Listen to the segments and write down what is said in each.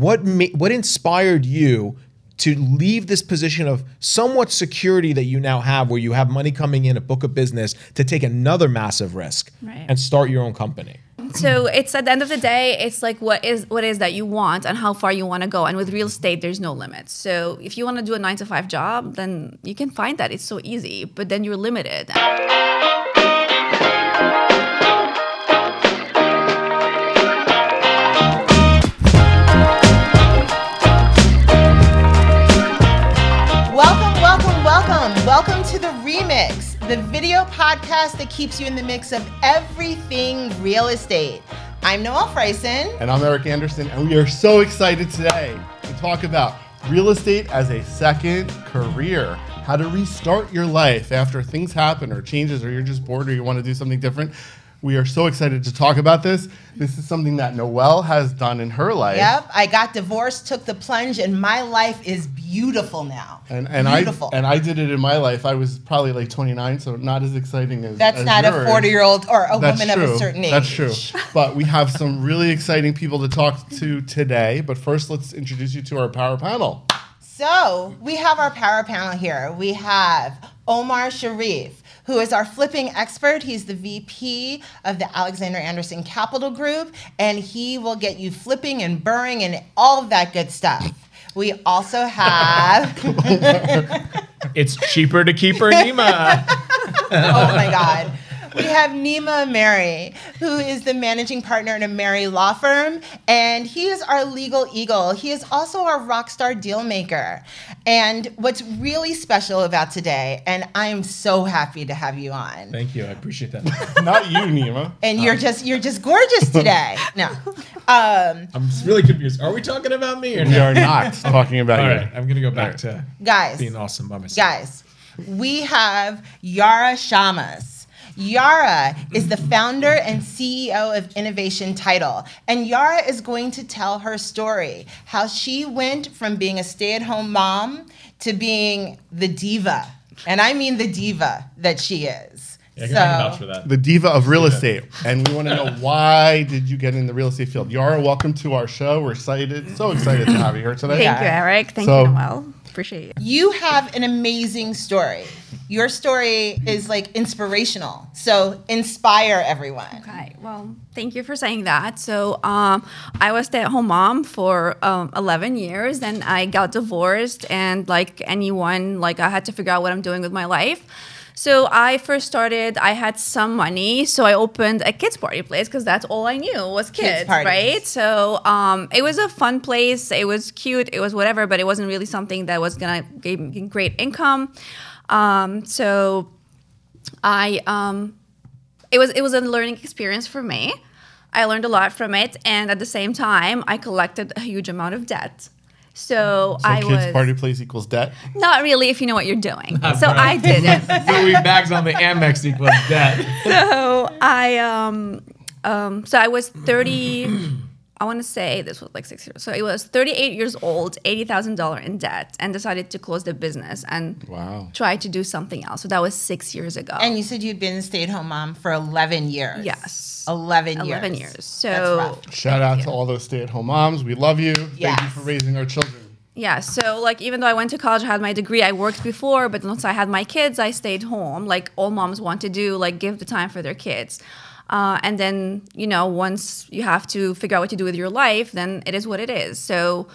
what ma- what inspired you to leave this position of somewhat security that you now have, where you have money coming in, a book of business, to take another massive risk Right. and start your own company? so it's at the end of the day it's like what is what is that you want and how far you want to go and with real estate there's no limits so if you want to do a nine to five job then you can find that it's so easy but then you're limited the video podcast that keeps you in the mix of everything real estate. I'm Noel Freisen. And I'm Eric Anderson, and we are so excited today to talk about real estate as a second career. How to restart your life after things happen or changes, or you're just bored or you want to do something different. We are so excited to talk about this. This is something that Noelle has done in her life. Yep, I got divorced, took the plunge, and my life is beautiful now. And, and beautiful. I and I did it in my life. I was probably like 29, so not as exciting as That's as not a 40 year old or a That's woman true. of a certain age. That's true. But we have some really exciting people to talk to today. But first, let's introduce you to our power panel. So we have our power panel here. We have Omar Sharif, who is our flipping expert. He's the VP of the Alexander Anderson Capital Group, and he will get you flipping and burring and all of that good stuff. We also have, It's cheaper to keep her Nima. oh my God. We have Nima Ameri, who is the managing partner in Ameri law firm, and he is our legal eagle. He is also our rock star deal maker. And what's really special about today, and I am so happy to have you on. Thank you. I appreciate that. Not you, Nima. And you're just you're just gorgeous today. No, um, I'm really confused. Are we talking about me or We are not talking about All you. right, I'm gonna go back to guys, being awesome by myself. guys, we have Yara Chamas. Yara is the founder and CEO of Innovation Title. And Yara is going to tell her story how she went from being a stay at home mom to being the diva. And I mean the diva that she is. Yeah, I can vouch for that. The diva of real estate, and we want to know why did you get in the real estate field? Yara, welcome to our show. We're excited, so excited to have you here today. thank you eric thank So- you noel appreciate it You have an amazing story. Your story is like inspirational. So inspire everyone. Okay, well, thank you for saying that. So, um, I was stay-at-home mom for um, 11 years, and I got divorced. And like anyone, like I had to figure out what I'm doing with my life. So I first started. I had some money, so I opened a kids party place because that's all I knew was kids, parties. right? So um, it was a fun place. It was cute. It was whatever, but it wasn't really something that was gonna give me great income. Um, so I um, it was it was a learning experience for me. I learned a lot from it, and at the same time, I collected a huge amount of debt. So, So I kids was party place equals debt. not really if you know what you're doing. so I did it. Louis bags on the Amex equals debt. so I um um so I was 30 I want to say this was like 6 years. So it was 38 years old, $80,000 in debt and decided to close the business and Wow. try to do something else. So that was 6 years ago. And you said you'd been a stay at home mom for 11 years. Yes. 11 years. 11 years. That's So rough. Shout out to all those stay-at-home moms. We love you. Thank you for raising our children. Yeah, so like even though I went to college, I had my degree, I worked before, but once I had my kids, I stayed home, like all moms want to do, like give the time for their kids. Uh, and then, you know, once you have to figure out what to do with your life, then it is what it is. So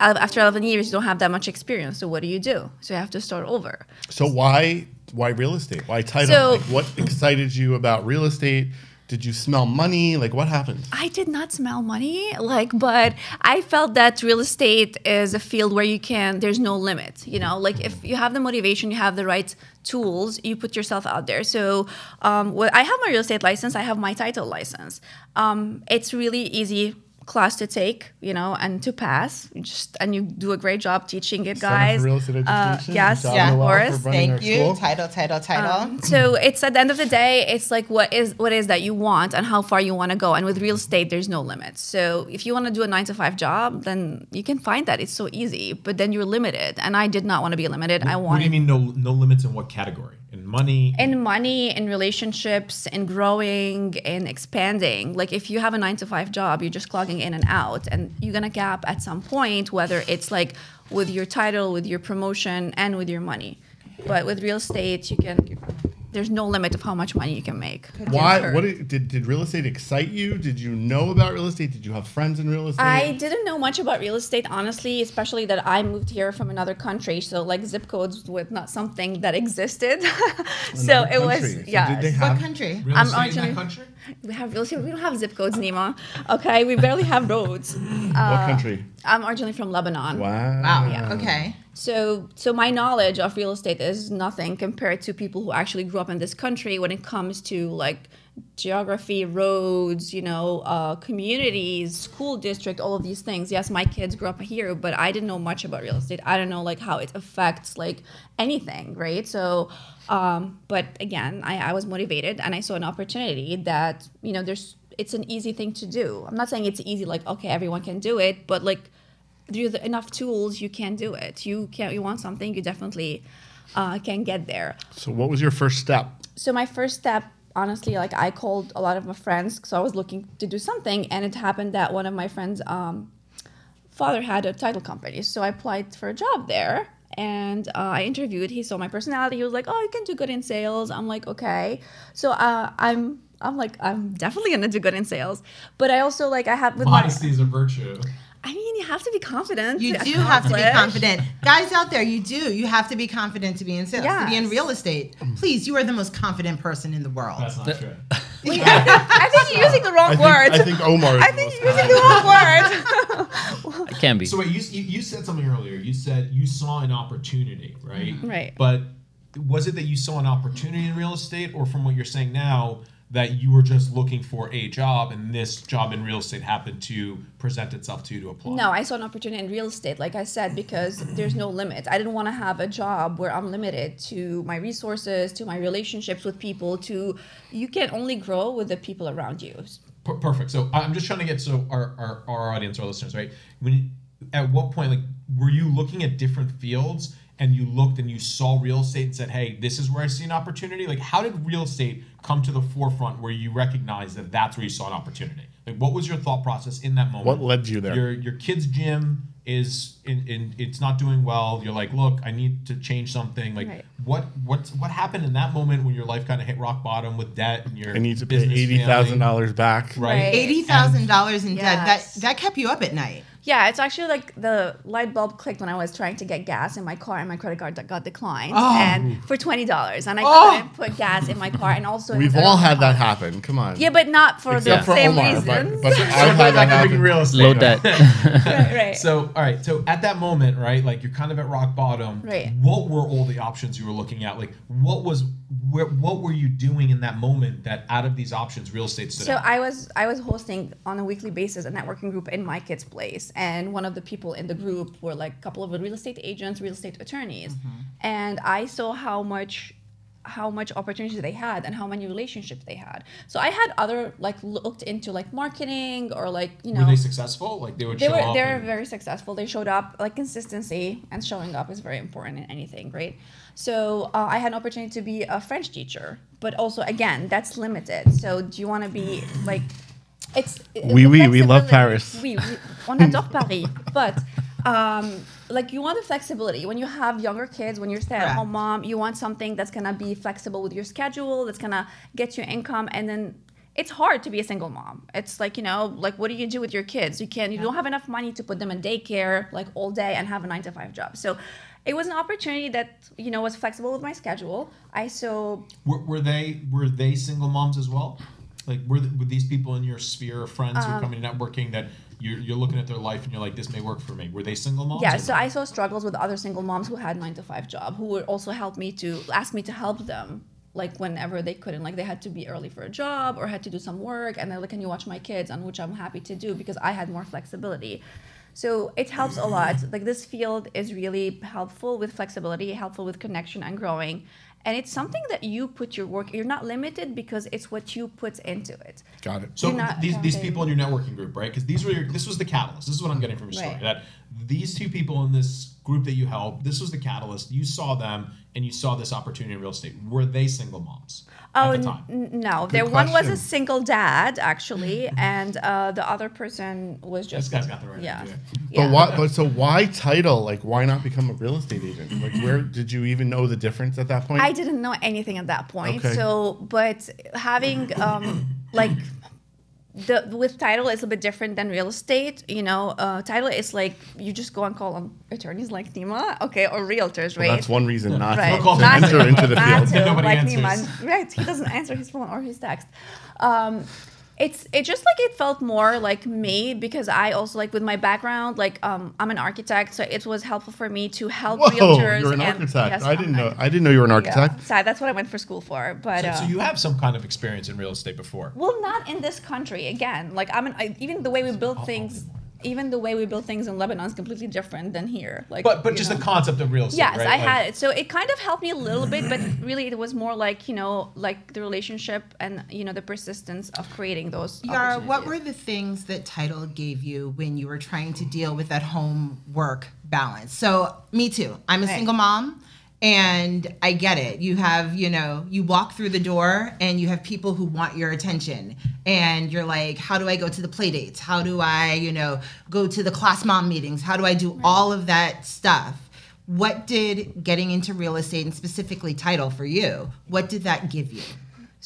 uh, after 11 years, you don't have that much experience. So what do you do? So you have to start over. So why why real estate? Why title? So- like what excited you about real estate? Did you smell money? Like what happened? I did not smell money, like, but I felt that real estate is a field where you can, there's no limit, you know, like if you have the motivation, you have the right tools, you put yourself out there. So, um, what I have my real estate license, I have my title license. Um, it's really easy class to take, you know, and to pass. You just and you do a great job teaching it, guys. Real Estate Uh, yes, yeah, Noelle, for Boris. Thank you. school. Title, title, title. So it's at the end of the day, it's like what is what is that you want and how far you want to go. And with real estate, there's no limits. So if you want to do a nine to five job, then you can find that. It's so easy. But then you're limited. And I did not want to be limited. I want What do you mean no no limits in what category? Money? in money in relationships in growing in expanding like if you have a nine to five job you're just clogging in and out and you're gonna gap at some point whether it's like with your title with your promotion and with your money but with real estate you can there's no limit of how much money you can make Why? What did, did did real estate excite you? Did you know about real estate? Did you have friends in real estate? I didn't know much about real estate, honestly, especially that I moved here from another country. So, like, zip codes was not something that existed. so, Another it was, country. So yeah. did they What country? Real I'm estate in that country? We have real estate. We don't have zip codes, Nima. Okay, we barely have roads. what country? Uh, I'm originally from Lebanon. Wow. Wow. Yeah. Okay. So, so my knowledge of real estate is nothing compared to people who actually grew up in this country when it comes to like geography, roads, you know, uh, communities, school district, all of these things. Yes, my kids grew up here, but I didn't know much about real estate. I don't know like how it affects like anything, right? So, um, but again, I, I was motivated and I saw an opportunity that you know, there's it's an easy thing to do. I'm not saying it's easy, like okay, everyone can do it, but like there's enough tools you can do it. You can you want something you definitely uh, can get there. So what was your first step? so my first step honestly like i called a lot of my friends because i was looking to do something and it happened that one of my friends um, father had a title company. So i applied for a job there and uh, i interviewed. He saw my personality. He was like oh you can do good in sales. I'm like okay. So uh, i'm i'm like i'm definitely gonna do good in sales but i also like i have with my, Modesty is a virtue. i mean you have to be confident You do have to be confident. Guys out there, you do. You have to be confident to be in sales, to be in real estate. Please, you are the most confident person in the world. That's not true. Wait, I think you're using the wrong I think, word. I think Omar. I think you're using the wrong word. It can be. So wait, you, you you said something earlier. You said you saw an opportunity, right? Right. But was it that you saw an opportunity in real estate, or from what you're saying now, that you were just looking for a job and this job in real estate happened to present itself to you to apply? No, I saw an opportunity in real estate, like I said, because there's no limit. I didn't want to have a job where I'm limited to my resources, to my relationships with people. To you can only grow with the people around you. Per- perfect. So I'm just trying to get so our, our, our audience, our listeners, right? When at what point, like, were you looking at different fields and you looked and you saw real estate and said, "Hey, this is where I see an opportunity"? Like, how did real estate come to the forefront where you recognized that that's where you saw an opportunity? Like, what was your thought process in that moment? What led you there? Your your kid's gym is in, in it's not doing well. You're like, look, I need to change something. Like, Right. what what what happened in that moment when your life kind of hit rock bottom with debt and your I need to pay eighty thousand dollars back. Right. Right. Eighty thousand dollars in debt. That that kept you up at night. Yeah, it's actually like the light bulb clicked when I was trying to get gas in my car and my credit card got declined Oh. and for twenty dollars and I Oh. couldn't put gas in my car and also We've the- all had that happen. Come on. Yeah, but not for Except the for same Omar, reasons. but, but I've So had that happen. real estate. Low debt. right, right. So, all right. So, at that moment, right, like you're kind of at rock bottom. Right. What were all the options you were looking at? Like, what was, where, what were you doing in that moment that out of these options, real estate stood So out? I was I was hosting on a weekly basis a networking group in my kid's place, and one of the people in the group were like a couple of real estate agents, real estate attorneys, mm-hmm. and I saw how much how much opportunities they had and how many relationships they had. So I had other like looked into like marketing or like you know were they successful? Like they would they show were they were and- very successful. They showed up like consistency and showing up is very important in anything, right? So uh, I had an opportunity to be a French teacher, but also again that's limited. So do you want to be like it's Oui, the oui, we love Paris. Oui, oui, on adore Paris, but. Um, like you want the flexibility. When you have younger kids when you're stay-at-home mom you want something that's gonna be flexible with your schedule that's gonna get you income and then it's hard to be a single mom. It's like you know like what do you do with your kids? You can't you don't have enough money to put them in daycare like all day and have a nine to five job. So it was an opportunity that you know was flexible with my schedule. I so Were, were they were they single moms as well? Like were, th- were these people in your sphere of friends Um, who come coming to networking that you're, you're looking at their life and you're like this may work for me? Were they single moms? yeah so i saw struggles with other single moms who had nine to five job who would also help me to ask me to help them like whenever they couldn't. Like they had to be early for a job or had to do some work and they're like can you watch my kids? And which i'm happy to do because i had more flexibility. So it helps a lot. Like this field is really helpful with flexibility helpful with connection and growing and it's something that you put your work you're not limited because it's what you put into it Got it. So not these, these people in your networking group, right? Because these were your, this was the catalyst. This is what I'm getting from your story. Right. That these two people in this group that you helped, this was the catalyst. You saw them and you saw this opportunity in real estate. Were they single moms Oh at the n- time? n- no, there one was a single dad actually, and uh, the other person was just. This guy's got the right yeah. idea. yeah. But why? But so why title? Like, why not become a real estate agent? Like, where did you even know the difference at that point? I didn't know anything at that point. Okay. So, but having um, like the with title is a bit different than real estate. You know, uh, title is like you just go and call on attorneys like Nima, okay, or realtors, right? Well, that's one reason not Right. to, Call to them. enter into the field. to, Nobody like answers. Neiman. Right, he doesn't answer his phone or his text. Um, it's it just like it felt more like me because I also like with my background like um I'm an architect so it was helpful for me to help Whoa, realtors. you're an and- architect. yes, I didn't know. I didn't know you were an yeah. architect. So that's what I went for school for. But So, uh, so you have some kind of experience in real estate before. well, not in this country. Again, like I'm an, I, even the way we build things, even the way we build things in Lebanon is completely different than here. Like, But but just know. the concept of real estate. Yes, right? I Like- had it. So it kind of helped me a little bit, but really it was more like, you know, like the relationship and, you know, the persistence of creating those. Yara, what were the things that title gave you when you were trying to deal with that home work balance? So, me too. I'm a Right. single mom and I get it. You have, you know, you walk through the door and you have people who want your attention. And you're like, how do I go to the play dates? How do I, you know, go to the class mom meetings? How do I do all of that stuff? What did getting into real estate and specifically title for you? What did that give you?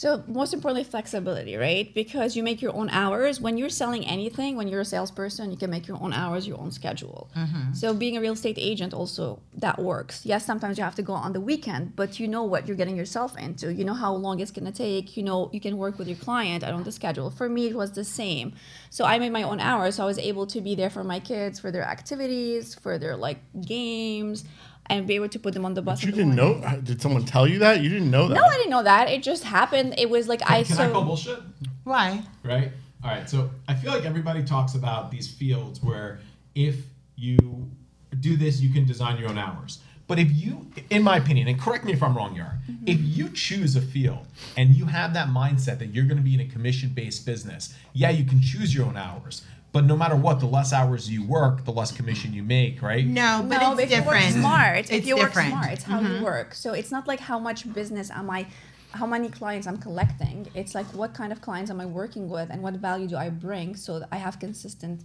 So most importantly, flexibility, right? Because you make your own hours. When you're selling anything, when you're a salesperson, you can make your own hours, your own schedule. Mm-hmm. So being a real estate agent also that works. Yes, sometimes you have to go on the weekend, but you know what you're getting yourself into. You know how long it's gonna take. You know you can work with your client on the schedule. For me, it was the same. So I made my own hours. So I was able to be there for my kids for their activities, for their like games, and be able to put them on the bus. You didn't morning. know? Did someone tell you that? You didn't know that? No, I didn't know that. It just happened. It was like I Can so. I call bullshit? Why? right? All right. So I feel like everybody talks about these fields where if you do this, you can design your own hours. But if you, in my opinion, and correct me if I'm wrong, Yar, mm-hmm. if you choose a field and you have that mindset that you're going to be in a commission-based business, yeah, you can choose your own hours. But no matter what, the less hours you work, the less commission you make, right? No, but no, it's if different. you work smart, if you different. work smart, it's how you mm-hmm. work. So it's not like how much business am I, how many clients I'm collecting. It's like what kind of clients am I working with, and what value do I bring, so that I have consistent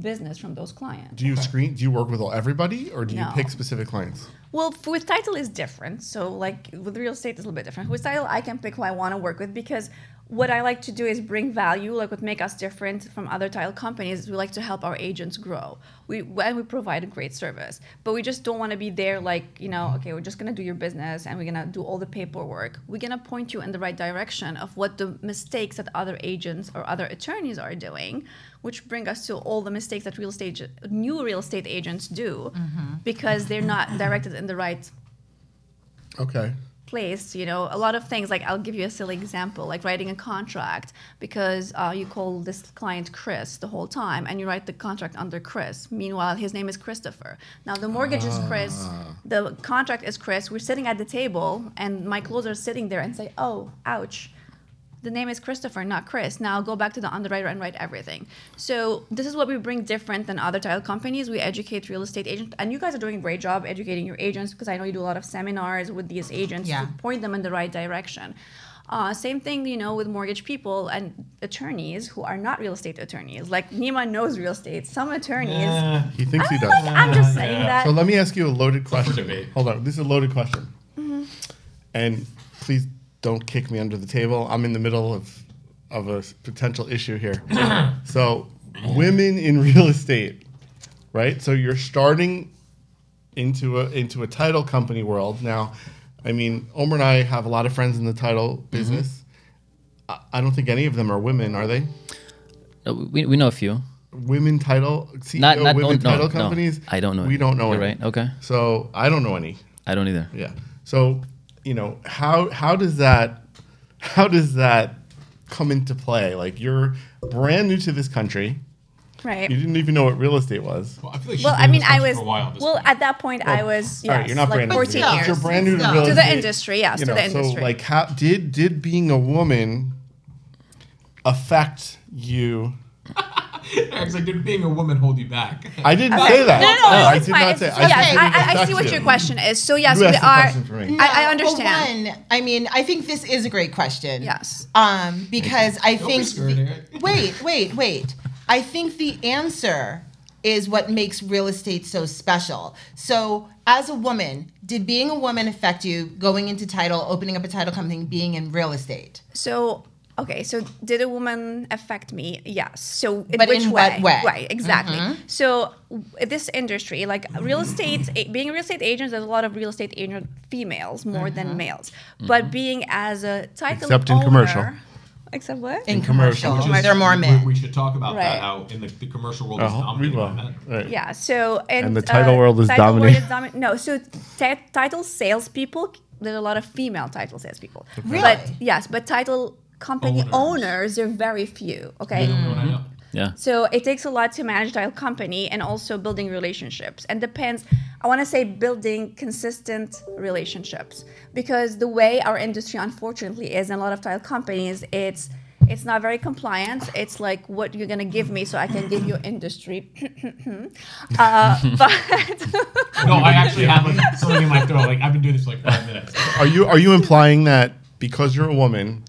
business from those clients. Do you screen? Do you work with all- everybody, or do you pick specific clients? Well, with title is different. So like with real estate is a little bit different. With title, I can pick who I want to work with because what I like to do is bring value. Like what make us different from other title companies we like to help our agents grow. We and we provide a great service, but we just don't want to be there like you know, okay, we're just gonna do your business and we're gonna do all the paperwork. We're gonna point you in the right direction of what the mistakes that other agents or other attorneys are doing, which bring us to all the mistakes that real estate new real estate agents do mm-hmm. because they're not directed in the right Okay. Place you know a lot of things like i'll give you a silly example like writing a contract because uh, you call this client chris the whole time and you write the contract under chris. Meanwhile his name is christopher. Now the mortgage is chris. The contract is chris. We're sitting at the table and my closer is sitting there and say oh ouch the name is Christopher, not Chris. Now go back to the underwriter and write everything. So this is what we bring different than other title companies. We educate real estate agents, and you guys are doing a great job educating your agents because I know you do a lot of seminars with these agents Yeah. to point them in the right direction. Uh, same thing, you know, with mortgage people and attorneys who are not real estate attorneys. Like Nima knows real estate. Some attorneys, Eh, He thinks he does. I'm just saying Yeah. that. So let me ask you a loaded question. debate. Hold on, this is a loaded question. Mm-hmm. And please don't kick me under the table. I'm in the middle of of a s- potential issue here. so, women in real estate, right? So you're starting into a into a title company world now. I mean, Omar and I have a lot of friends in the title Mm-hmm. business. I, I don't think any of them are women, are they? Uh, we, we know a few. Women title CEO Not- not- women no, title no. companies. I don't know We any. don't know You're any. right. Okay. So I don't know any. I don't either. Yeah. So you know how how does that how does that come into play? Like you're brand new to this country. right. You didn't even know what real estate was. well, I feel like Well, I mean, I was while well point. at that point. I oh, was yes, All right, you're not like brand new. 14 But still, years. You're brand new to To real the industry, yes, You to know, the so industry. like how did did being a woman affect you Eric's like, did being a woman hold you back? I didn't say that. No, no, no, I it's did fine. not say. so I yes, I, I, I see what you. your question is. So yes, You we are. question for. I, I Well, understand. one, I mean, I think this is a great question. Yes. Um, because I Don't think. scared, the- wait, wait, wait. I think the answer is what makes real estate so special. So, as a woman, did being a woman affect you going into title, opening up a title company, being in real estate? So okay, so did a woman affect me? Yes. So in But which in way? what way? Right, exactly. Mm-hmm. So this industry, like real estate, a- being a real estate agent, there's a lot of real estate agent females more than mm-hmm. males. Mm-hmm. But being as a title Except in owner- commercial. Except what? In, commercial. commercial, Which is- there are more we- men. We should talk about Right. that. How in the, the commercial world uh-huh. is Uh-huh, we dominated by men. Right. Yeah. So and, And the title uh, world is title dominated. domi- no, so ti- title salespeople. There's a lot of female title salespeople. Really? But yes, but title company Owners. owners, are very few. Okay. You're the only one I know. Yeah. So it takes a lot to manage a title company and also building relationships. And depends, I want to say building consistent relationships because the way our industry unfortunately is in a lot of tile companies, it's it's not very compliant. It's like what you're gonna give me so I can give you industry. uh, but No, I actually have like, something in my throat. Like I've been doing this for like five minutes. Are you are you implying that because you're a woman,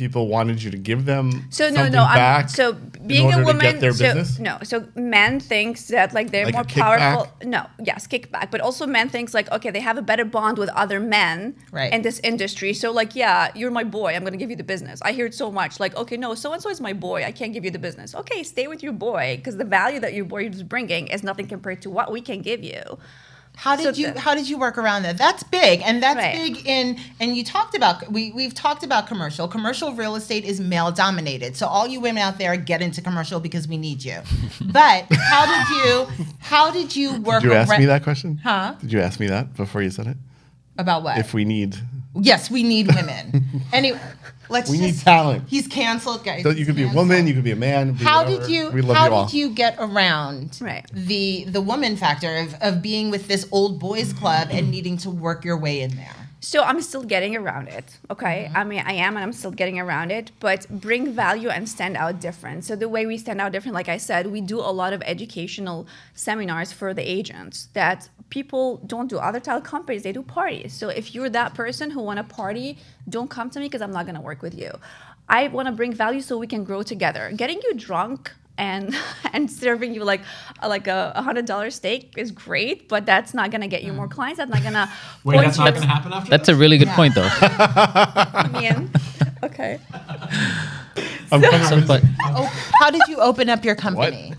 people wanted you to give them So no, something no. I'm, back so being a woman, their so business? no. So men thinks that like they're Like more powerful. No, yes, kickback. But also men thinks like okay, they have a better bond with other men Right. in this industry. So like yeah, you're my boy. I'm gonna give you the business. I hear it so much. Like okay, no, so and so is my boy. I can't give you the business. Okay, stay with your boy because the value that your boy is bringing is nothing compared to what we can give you. How did So you the- how did you work around that? That's big, and that's Right. big in and you talked about we we've talked about commercial. Commercial real estate is male dominated. So all you women out there get into commercial because we need you. But how did you how did you work? Around? Did you ask arou- me that question? Huh? Did you ask me that before you said it? about what? If we need, yes, we need women. anyway, let's we need talent. He's canceled, guys. So you could be a woman, you could be a man. be How whatever. did you We love how you all. did you get around Right. the the woman factor of, of being with this old boys club and needing to work your way in there? So I'm still getting around it. Okay. Mm-hmm. I mean, I am, and I'm still getting around it. But bring value and stand out different. So the way we stand out different, like I said, we do a lot of educational seminars for the agents that people don't do. Other title companies they do parties. So if you're that person who want to party, don't come to me because I'm not gonna work with you. I want to bring value so we can grow together. Getting you drunk and and serving you like a, like a a hundred dollar steak is great, but that's not gonna get you more clients. That's not gonna Wait, that's not going to happen after. That's a really good point, though. in. Okay. I'm coming So, but Oh, how did you open up your company?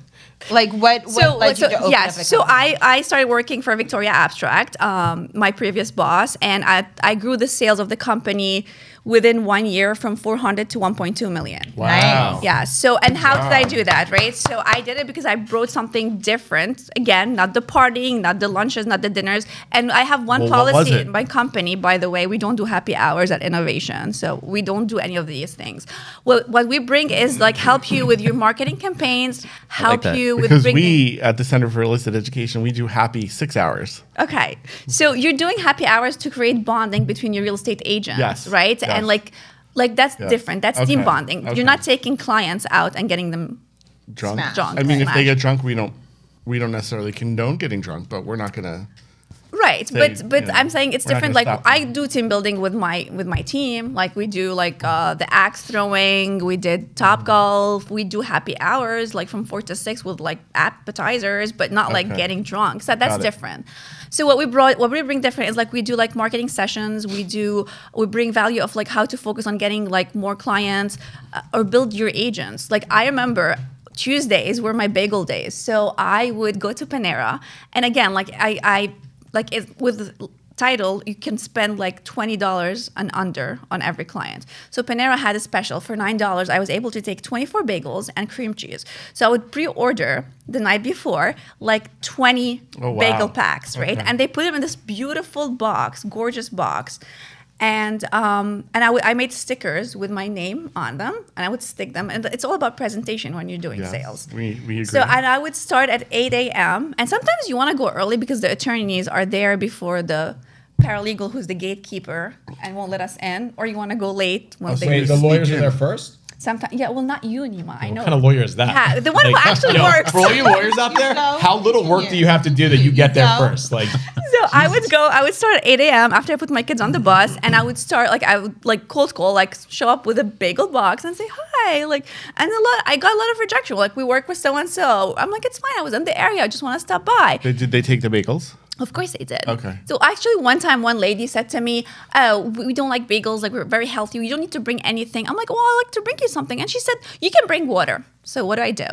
Like what? What So, led so you to open yes, up a so? I, I started working for Victoria Abstract, um, my previous boss, and I, I grew the sales of the company within one year from 400 to 1.2 million. wow. Yeah. So, and how did I do that, right? So, I did it because I brought something different. Again, not the partying, not the lunches, not the dinners. And I have one Well, policy in my company, by the way, we don't do happy hours at Innovation. So, we don't do any of these things. What, what we bring is like help you with your marketing campaigns, help that. you with Because bringing. we at the Center for Real Estate Education, we do happy six hours. Okay. So you're doing happy hours to create bonding between your real estate agents, Yes. right? Yes. And like like that's different. That's team bonding. Okay. You're not taking clients out and getting them Drunk. Smash. Drunk. I mean, if they get drunk, we don't we don't necessarily condone getting drunk, but we're not gonna. Right, but but you know, I'm saying it's different. Like I do team building with my with my team. Like we do like uh, the axe throwing. We did Top Mm-hmm. golf. We do happy hours like from four to six with like appetizers, but not like Okay. getting drunk. So that's different. So what we brought, what we bring different is like we do like marketing sessions. We do we bring value of like how to focus on getting like more clients uh, or build your agents. Like I remember Tuesdays were my bagel days. So I would go to Panera, and again, like I, I like it with title, you can spend like twenty dollars and under on every client. So Panera had a special for nine dollars. I was able to take twenty four bagels and cream cheese. So I would pre-order the night before like twenty Oh, wow. bagel packs, right? Okay. And they put them in this beautiful box, gorgeous box. And um, and I made stickers with my name on them, and I would stick them. And it's all about presentation when you're doing Yes, sales. we- we agree. So and I would start at 8 a.m. And sometimes you want to go early because the attorneys are there before the paralegal who's the gatekeeper and won't let us in, or you want to go late when oh, they Wait, the lawyers are there first. Sometimes, yeah. Well, not you, and Nima. I know. What kind of lawyer is that? Yeah, the one who actually yo, works. For all you lawyers out there, go, how little work you- do you have to do that you get there first? Like, So I would go. I would start at 8 a.m. after I put my kids on the bus, and I would start like I would like cold call, like show up with a bagel box and say hi, like. And a lot, I got a lot of rejection. Like we work with so and so. I'm like, it's fine. I was in the area. I just want to stop by. They, did they take the bagels? Of course they did. Okay. So actually, one time, one lady said to me, "Oh, we don't like bagels. Like we're very healthy. You don't need to bring anything." I'm like, "Well, I like to bring you something." And she said, "You can bring water." So what do I do?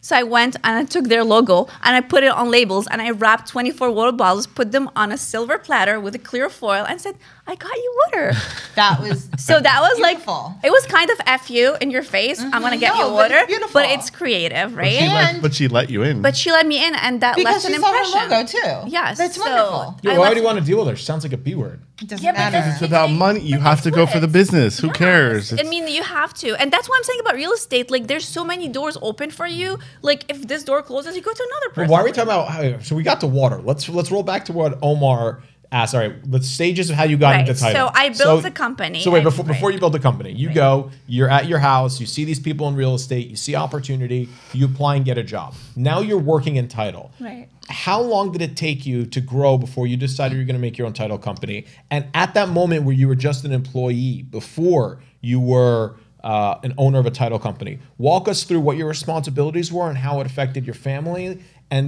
So I went and I took their logo and I put it on labels and I wrapped 24 water bottles, put them on a silver platter with a clear foil, and said, "I got you water." That was So that was Beautiful. like, it was kind of f you in your face. I'm gonna get mm-hmm. No, you but water, it's but it's creative, right? She let, but she let you in. but she let me in, and that because left she an saw her impression. logo too. Yes, that's so- wonderful. yo, why left- do you want to deal with her? She sounds like a B word. It doesn't Yeah, but matter. it's about money. You have to go for the business. Who cares? I mean, you have to, and that's what I'm saying about real estate. Like, there's so many doors open for you. Like, if this door closes, you go to another person. Well, why are we talking about? So we got to water. Let's let's roll back to what Omar asked. All right, the stages of how you got Right, into title. so I built a company. So wait, before right. before you build a company, you go. You're at your house. You see these people in real estate. You see opportunity. You apply and get a job. Now you're working in title. Right. How long did it take you to grow before you decided you're going to make your own title company? And at that moment where you were just an employee, before you were uh, an owner of a title company, walk us through what your responsibilities were and how it affected your family and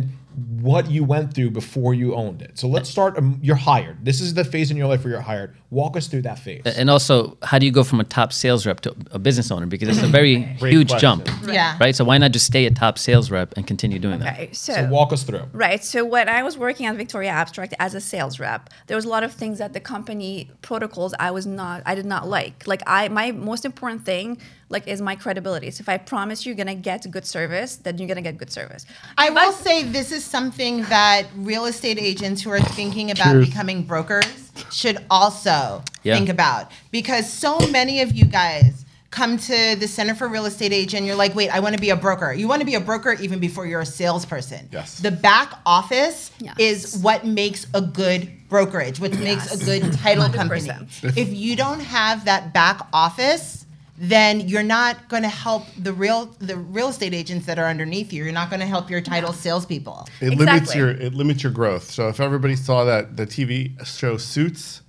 what you went through before you owned it. So let's start. Um, you're hired. This is the phase in your life where you're hired. Walk us through that phase. And also, how do you go from a top sales rep to a business owner? Because it's a very huge question. jump, Yeah. right? So why not just stay a top sales rep and continue doing that? Okay, so, So walk us through. right. So when I was working at Victoria Abstract as a sales rep, there was a lot of things that the company protocols I was not, I did not like. Like I, my most important thing, like, is my credibility. So if I promise you're gonna get good service, then you're gonna get good service. I If will say this is something that real estate agents who are thinking about Cheers. becoming brokers should also Yeah. think about because so many of you guys come to the Center for Real Estate Agent, you're like, wait, I want to be a broker. You want to be a broker even before you're a salesperson. Yes. The back office Yes. is what makes a good brokerage, what makes a good title company. 100%. If you don't have that back office, then you're not going to help the real the real estate agents that are underneath you. You're not going to help your title salespeople. It limits your it limits your growth. So if everybody saw that the TV show Suits,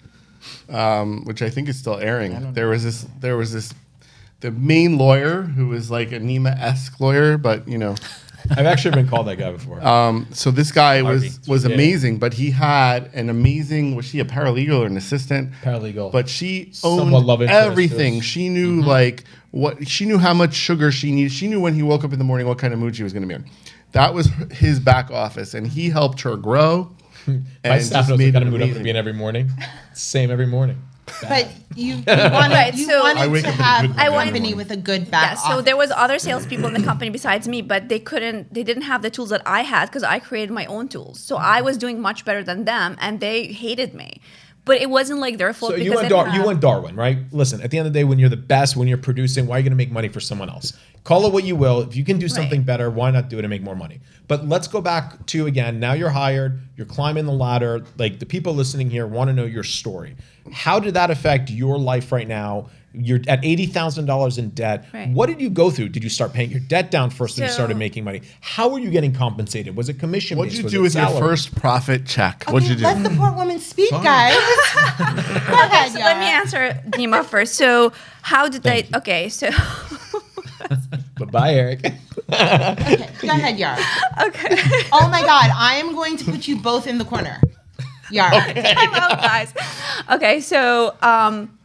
um, which I think is still airing, there was this there was this the main lawyer who was like a Nima esque lawyer, but you know, I've actually been called that guy before. um, so this guy Harvey. was was Yeah. amazing, but he had an amazing was she a paralegal or an assistant? Paralegal. But she Somewhat owned love interest, everything. She knew like what she knew how much sugar she needed. She knew when he woke up in the morning what kind of mood she was going to be in. That was his back office, and he helped her grow. My and staff knows what kind of mood I'm going to be in every morning. Same every morning. But you, you wanted, Right, you so- wanted I wake to up a have good a company morning. with a good back Yeah, so office. there was other salespeople in the company besides me, but they couldn't, they didn't have the tools that I had because I created my own tools. So I was doing much better than them, and they hated me. But it wasn't like their fault So you went, Dar- you went Darwin, right? Listen, at the end of the day, when you're the best, when you're producing, why are you going to make money for someone else? Call it what you will. If you can do something Right. better, why not do it and make more money? But let's go back to again. Now you're hired. You're climbing the ladder. Like the people listening here want to know your story. How did that affect your life right now? You're at eighty thousand dollars in debt. Right. What did you go through? Did you start paying your debt down first, and you started making money? How were you getting compensated? Was it commission? What did you Was do it with your salary? first profit check? What'd you do? Let the poor woman speak, guys. Go ahead, So let me answer Nima first. So how did Thank I? Okay, so Bye, bye, Eric. Okay, go ahead, Yara. okay, Oh my God, I am going to put you both in the corner. Yara. hello guys. Okay, so um,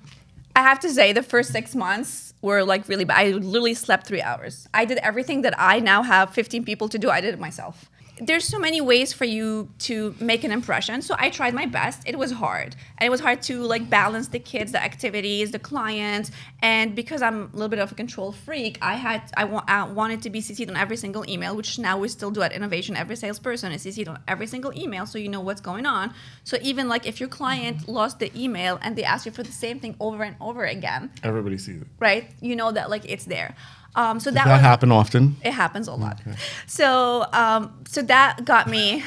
I have to say the first six months were like really bad. I literally slept three hours. I did everything that I now have 15 people to do. I did it myself. There's so many ways for you to make an impression. So I tried my best. It was hard. And it was hard to like balance the kids, the activities, the clients. And because I'm a little bit of a control freak, I had I, wa- I wanted to be CC'd on every single email, which now we still do at Innovation. Every salesperson is CC'd on every single email, so you know what's going on. So even like if your client lost the email and they ask you for the same thing over and over again, Everybody sees it. right? You know that like it's there. Um, so Does that, that was, happen often? It happens a lot. So um, so that got me.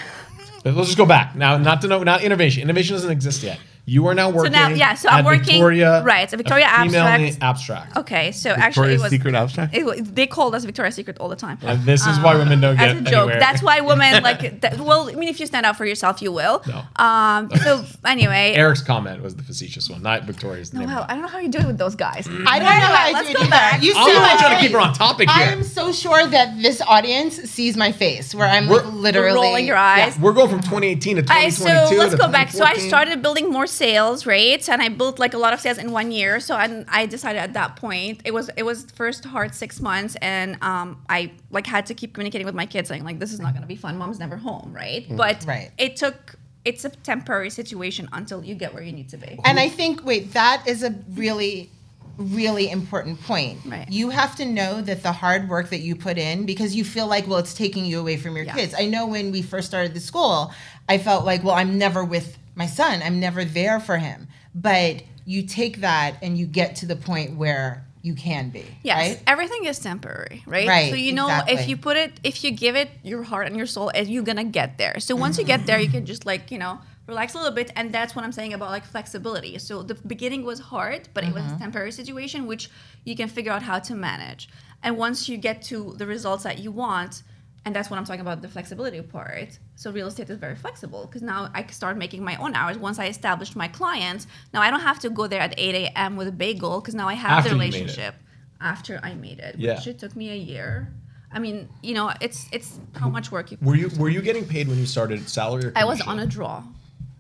Let's just go back now. Not to know, not innovation. Innovation doesn't exist yet. You are now working. So now- yeah, so I'm working- Victoria, right, it's a Victoria female Abstract. abstract. Okay, so actually it was Secret Abstract? It, they called us Victoria's Secret all the time. And this is why women don't get As a joke. anywhere. That's why women like. That, well, I mean, if you stand out for yourself, you will. No. Um. So anyway. Eric's comment was the facetious one, not Victoria's. no, name. how, I don't know how you do it with those guys. I don't know how I Let's do go it back. You I'm see really trying to keep her on topic here. I'm so sure that this audience sees my face where I'm like We're- You're literally rolling your eyes. We're going from 2018 to Alright, 2022. so let's go back. So I started building more sales, right? And I built like a lot of sales in one year. So I, I decided at that point it was it was first hard six months, and um, I like had to keep communicating with my kids, saying like this is not going to be fun. Mom's never home, right? But Right. it took it's a temporary situation until you get where you need to be. And I think, wait, that is a really, really important point. Right. You have to know that the hard work that you put in, because you feel like, well, it's taking you away from your Yeah. kids. I know when we first started the school, I felt like, well, I'm never with my son, I'm never there for him. But you take that and you get to the point where you can be. Yes, Right? everything is temporary, right? Right, So you know, if you put it, if you give it your heart and your soul, you're gonna get there. So once you get there, you can just like you know relax a little bit, and that's what I'm saying about like flexibility. So the beginning was hard, but it was a mm-hmm. temporary situation which you can figure out how to manage. And once you get to the results that you want, and that's what I'm talking about the flexibility part. So real estate is very flexible because now I can start making my own hours. Once I established my clients, now I don't have to go there at 8 a.m. with a bagel because now I have After the relationship after I made it, Yeah. which it took me a year. I mean, you know, it's it's how much work you. Were you were you getting paid when you started salary? Or I was on a draw.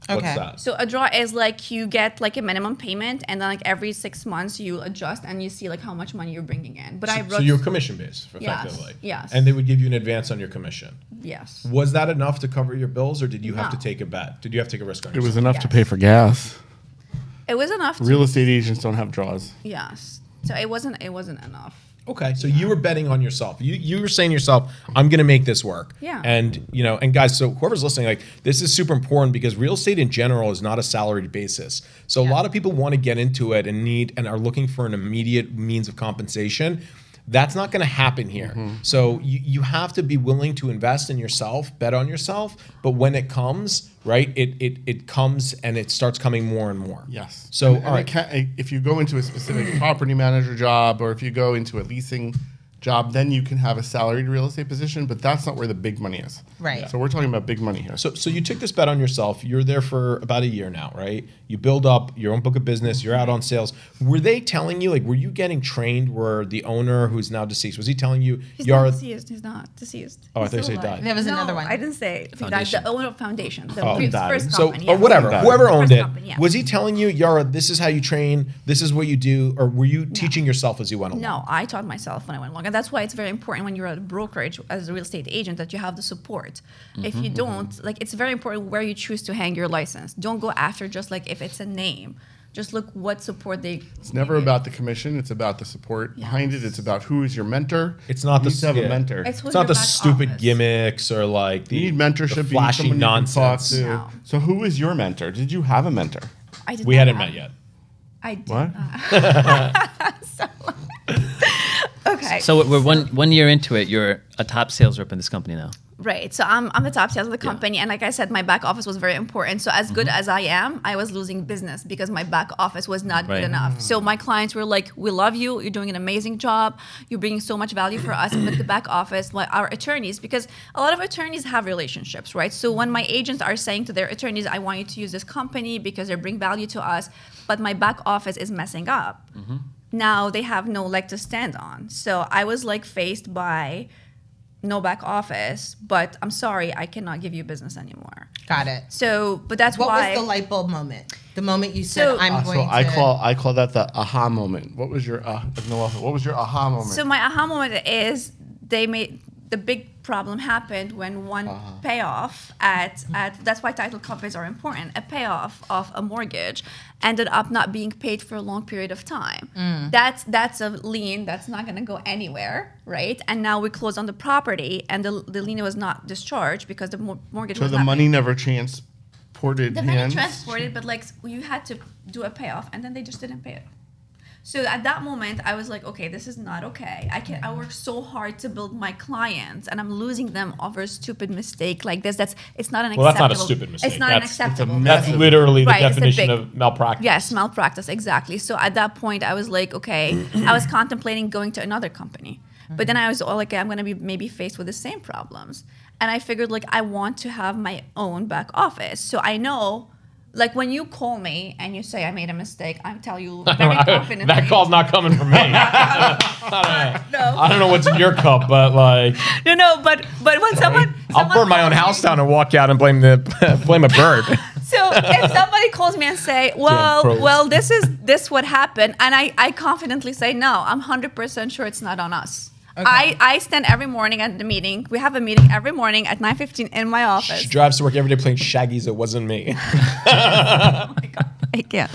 What's Okay. that? So a draw is like you get like a minimum payment, and then like every six months you adjust and you see like how much money you're bringing in. But I So, wrote so you're commission based, Yes, effectively. yes. And they would give you an advance on your commission. yes. Was that enough to cover your bills, or did you have to take a bet? Did you have to take a risk on It was yourself? enough to pay for gas. It was enough. To, Real estate agents don't have draws. yes. So it wasn't it wasn't enough. Okay, so you were betting on yourself. You you were saying to yourself, "I'm going to make this work." Yeah. And you know, and guys, so whoever's listening, like this is super important because real estate in general is not a salaried basis. So a lot of people want to get into it and need and are looking for an immediate means of compensation. That's not going to happen here. Mm-hmm. So you, you have to be willing to invest in yourself, bet on yourself. But when it comes, right, it it it comes and it starts coming more and more. Yes. So And- and all it right. can- if you go into a specific property manager job or if you go into a leasing job, then you can have a salaried real estate position, but that's not where the big money is. Right. So we're talking about big money here. So, so you took this bet on yourself. You're there for about a year now, right? You build up your own book of business. You're out on sales. Were they telling you, like, were you getting trained? Where the owner, who's now deceased, was he telling you, He's Yara? not deceased. He's not deceased. Oh, I thought you said died. There was no, another one. I didn't say died. Foundation. The owner of foundation, the Oh, pre- died. first So, company. or whatever, Died. whoever owned First it, company, yeah. was he telling you, Yara, this is how you train, this is what you do, or were you teaching yourself as you went along? No, I taught myself when I went along, and that's why it's very important when you're at a brokerage as a real estate agent that you have the support. If Mm-hmm, you don't, like, it's very important where you choose to hang your license. Don't go after just like if it's a name. Just look what support they. It's never about the commission. It's about the support behind it. It's about who is your mentor. It's not you the- need have yeah. a mentor. It's, It's not the stupid office. gimmicks or like the, you need mentorship. the you need flashy you talk nonsense. to. No. So who is your mentor? Did you have a mentor? I did We not hadn't have- met yet. I did What? not. So- okay. So we're one one year into it. You're a top sales rep in this company now. Right. So I'm, I'm the top sales of the company. And like I said, my back office was very important. So as Mm-hmm. good as I am, I was losing business because my back office was not Right. good enough. So my clients were like, we love you. You're doing an amazing job. You're bringing so much value for us. But the back office, like our attorneys, because a lot of attorneys have relationships, right? So when my agents are saying to their attorneys, I want you to use this company because they bring value to us, but my back office is messing up. Now they have no leg to stand on. So I was like faced by no back office, but I'm sorry, I cannot give you business anymore. Got it. So, but that's What why. was the light bulb moment? The moment you said, So- "I'm Uh, going so I call I call that the aha moment. What was your uh, no, what was your aha moment? so my aha moment is they made the big problem happened when one Uh-huh. payoff at at that's why title companies are important. A payoff of a mortgage ended up not being paid for a long period of time. Mm. That's that's a lien that's not going to go anywhere, right? And now we close on the property, and the, the lien was not discharged because the mor- mortgage so was the not money paid. never transported The money hands. transported, but like you had to do a payoff, and then they just didn't pay it. So at that moment, I was like, okay, this is not okay. I can I work so hard to build my clients, and I'm losing them over a stupid mistake like this. That's it's not an Well, that's not a stupid mistake. It's not That's- an it's a. That's literally the Right, definition big- of malpractice. Yes, malpractice, exactly. So at that point, I was like, okay, I was contemplating going to another company. But then I was all like, I'm going to be maybe faced with the same problems. And I figured, like, I want to have my own back office. So I know, like, when you call me and you say I made a mistake, I tell you very confidently. that call's not coming from me. I don't know what's in your cup, but like, No, no, but but when someone, I'll someone burn my own house down and walk out and blame the blame a bird. So if somebody calls me and say, "Well, pros. well, this is this what happened," and I, I confidently say, "No, I'm hundred percent sure it's not on us." I, I stand every morning at the meeting. We have a meeting every morning at 9:15 in my office. She drives to work every day playing Shaggy's. It wasn't me. oh my God. I can't.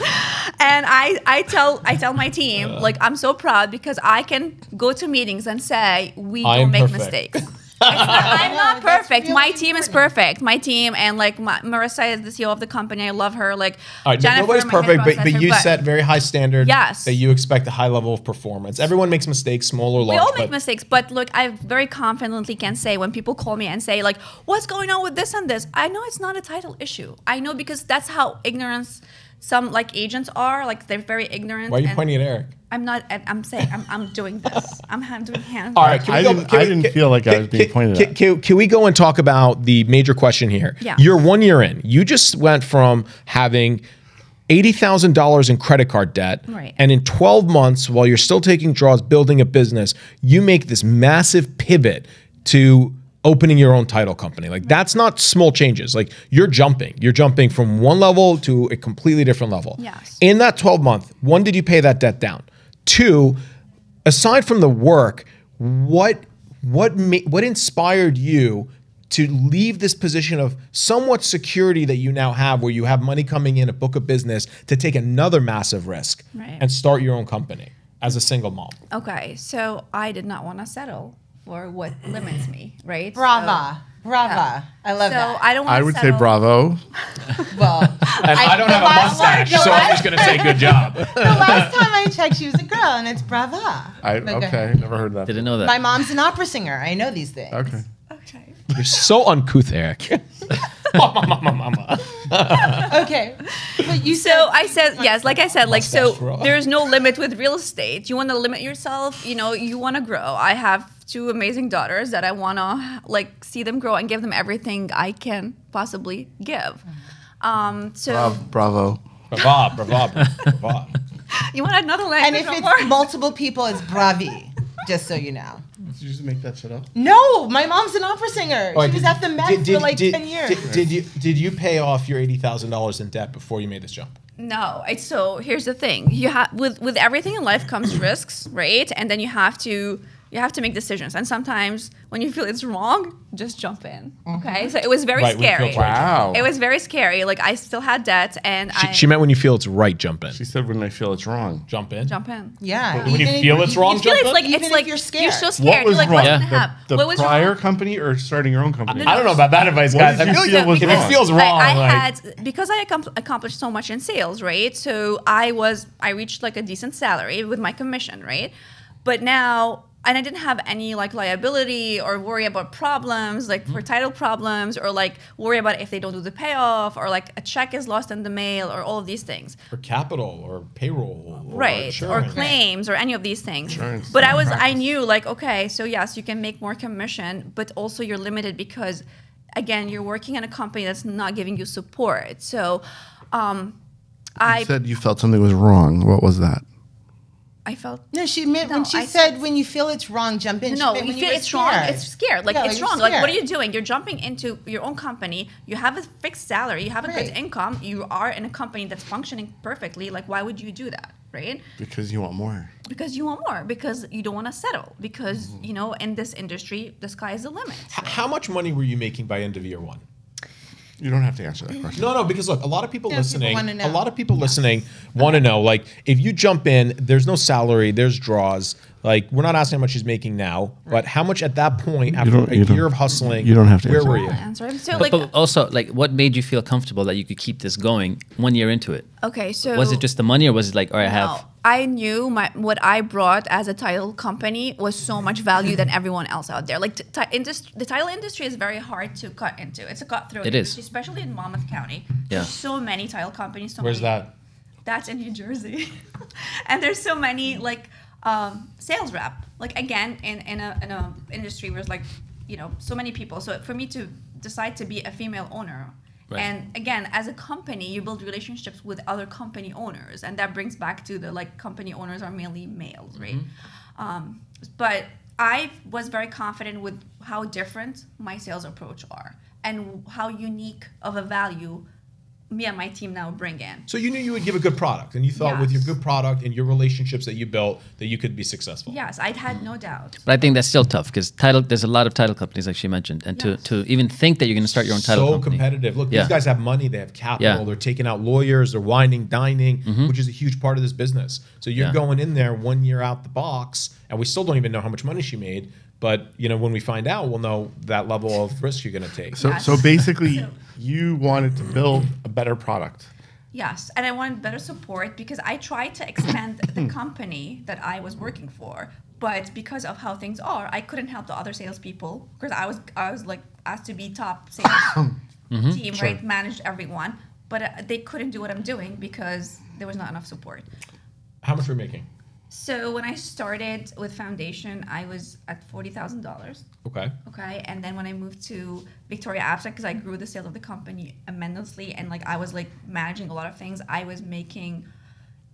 And I, I tell I tell my team Uh. like I'm so proud because I can go to meetings and say we I don't make perfect. mistakes. It's not- I'm not perfect. really my team is perfect. My team and like my, Marissa is the CEO of the company. I love her. Like All right, Jennifer, nobody's perfect, but, but processor, you set very high standards. Yes. That you expect a high level of performance. Everyone makes mistakes, small or large. we all make but mistakes, but look, I very confidently can say when people call me and say like, "What's going on with this and this?" I know it's not a title issue. I know because that's how ignorance some like agents are. Like they're very ignorant. Why are you and pointing at Eric? I'm not. I'm saying I'm, I'm doing this. I'm, I'm doing hands. All right, can I go, didn't- can I we- didn't can- feel like I can- was being can- pointed can, at. Can, can we go and talk about the major question here? Yeah. You're one year in. You just went from having eighty thousand dollars in credit card debt, Right. and in twelve months, while you're still taking draws, building a business, you make this massive pivot to opening your own title company. Like that's not small changes. Like you're jumping. You're jumping from one level to a completely different level. Yes. In that 12 month, one, did you pay that debt down? Two, aside from the work, what what ma- what inspired you to leave this position of somewhat security that you now have, where you have money coming in, a book of business, to take another massive risk Right. and start your own company as a single mom? Okay, so I did not want to settle for what limits me, right? Brava. Brava. Yeah. I love So, that. so I don't. I wanna would say bravo. well, And I, don't the have a mustache, the so I'm just gonna say good job. the last time I checked, she was a girl, and it's brava. I, But uh, okay, ahead. never heard that. Didn't know that. My mom's an opera singer. I know these things. Okay. Okay. You're so uncouth, Eric. mama, mama, mama. Okay. But you So I said yes, like I said, like so. There's no limit with real estate. You want to limit yourself. You know, you want to grow. I have two amazing daughters that I want to like see them grow and give them everything I can possibly give. Um, so Bravo. Brava, brava, brava. you want another language? and if it's more? multiple people, it's bravi. Just so you know. Did you just make that shit up? No, my mom's an opera singer. Oh, she was at the Met did- for like did- ten years. Did, did you did you pay off your eighty thousand dollars in debt before you made this jump? No, it's so here's the thing. You have with with everything in life comes risks, right? And then you have to you have to make decisions. And sometimes when you feel it's wrong, just jump in. Mm-hmm. Okay? So it was very Right, when feel scary. Wow. It was very scary. Like I still had debt and She, I she meant when you feel it's right, jump in. She said when I feel it's wrong. Jump in. jump in. yeah. When you even if feel it's wrong, You feel jump it's in? like Even it's if like you're scared you're scared. so scared. What was you're like, wrong? what's Yeah. gonna The, happen? the what was prior wrong? company or starting your own company? I don't know about that advice, What guys. did I you feel feel like was if it feels wrong, I, I like, had because I accomplished so much in sales, right? So I was I reached like a decent salary with my commission, right? But now and I didn't have any like liability or worry about problems like Mm-hmm. for title problems or like worry about if they don't do the payoff or like a check is lost in the mail or all of these things or capital or payroll, or right or insurance. claims or any of these things Insurance, but i was i knew like okay so yes you can make more commission but also you're limited because again you're working in a company that's not giving you support so um i You said you felt something was wrong. What was that? I felt No, she meant No, when she I said, said- when you feel it's wrong, jump in. She no, meant you feel were it's wrong. It's scared. Like Yeah, it's you're wrong. Like what are you doing? You're jumping into your own company. You have a fixed salary. You have a good income. You are in a company that's functioning perfectly. Like why would you do that, right? Because you want more. because you want more because you don't want to settle because mm-hmm. you know in this industry the sky is the limit H- How much money were you making by end of year one? You don't have to answer that question. No, no, because look, a lot of people Yeah, people listening, wanna know. a lot of people listening want to know. Like, if you jump in, there's no salary, there's draws. Like, we're not asking how much she's making now, but how much at that point after a you don't- year of hustling? you don't have to Where answer were that. you? answer him so But, like but also, like, what made you feel comfortable that you could keep this going one year into it? okay so Was it just the money, or was it like, all right, I have no, I knew my what I brought as a title company was so much value than everyone else out there. Like t- ti- industry, the title industry is very hard to cut into. It's a cutthroat It is. industry, especially in Monmouth County. Yeah. There's so many title companies. So Where's many, that? That's in New Jersey, and there's so many like um, sales rep. Like again, in in a in a industry where it's like you know so many people. So for me to decide to be a female owner. Right. And again, as a company, you build relationships with other company owners, and that brings back to the like company owners are mainly males, right? Um, but I was very confident with how different my sales approach are and how unique of a value me and my team now bring in. So you knew you would give a good product, and you thought with your good product and your relationships that you built that you could be successful. Yes, I had no doubt. But I think that's still tough because title. There's a lot of title companies, like she mentioned, and Yes. to, to even think that you're going to start your own title so company. competitive. Look, Yeah. these guys have money, they have capital, Yeah. Mm-hmm. they're taking out lawyers, they're winding, dining, which is a huge part of this business. So you're Yeah. going in there one year out the box, and we still don't even know how much money she made. But you know, when we find out, we'll know that level of risk you're going to take. So, Yes. so basically, So- you wanted to build a better product. Yes, and I wanted better support because I tried to expand the company that I was working for, but because of how things are, I couldn't help the other salespeople because I was I was like asked to be top sales team, right? Managed everyone, but uh, they couldn't do what I'm doing because there was not enough support. How much were you making? So when I started with Foundation, I was at forty thousand dollars. Okay. Okay, and then when I moved to Victoria Abstract, because I grew the sales of the company immensely, and like I was like managing a lot of things, I was making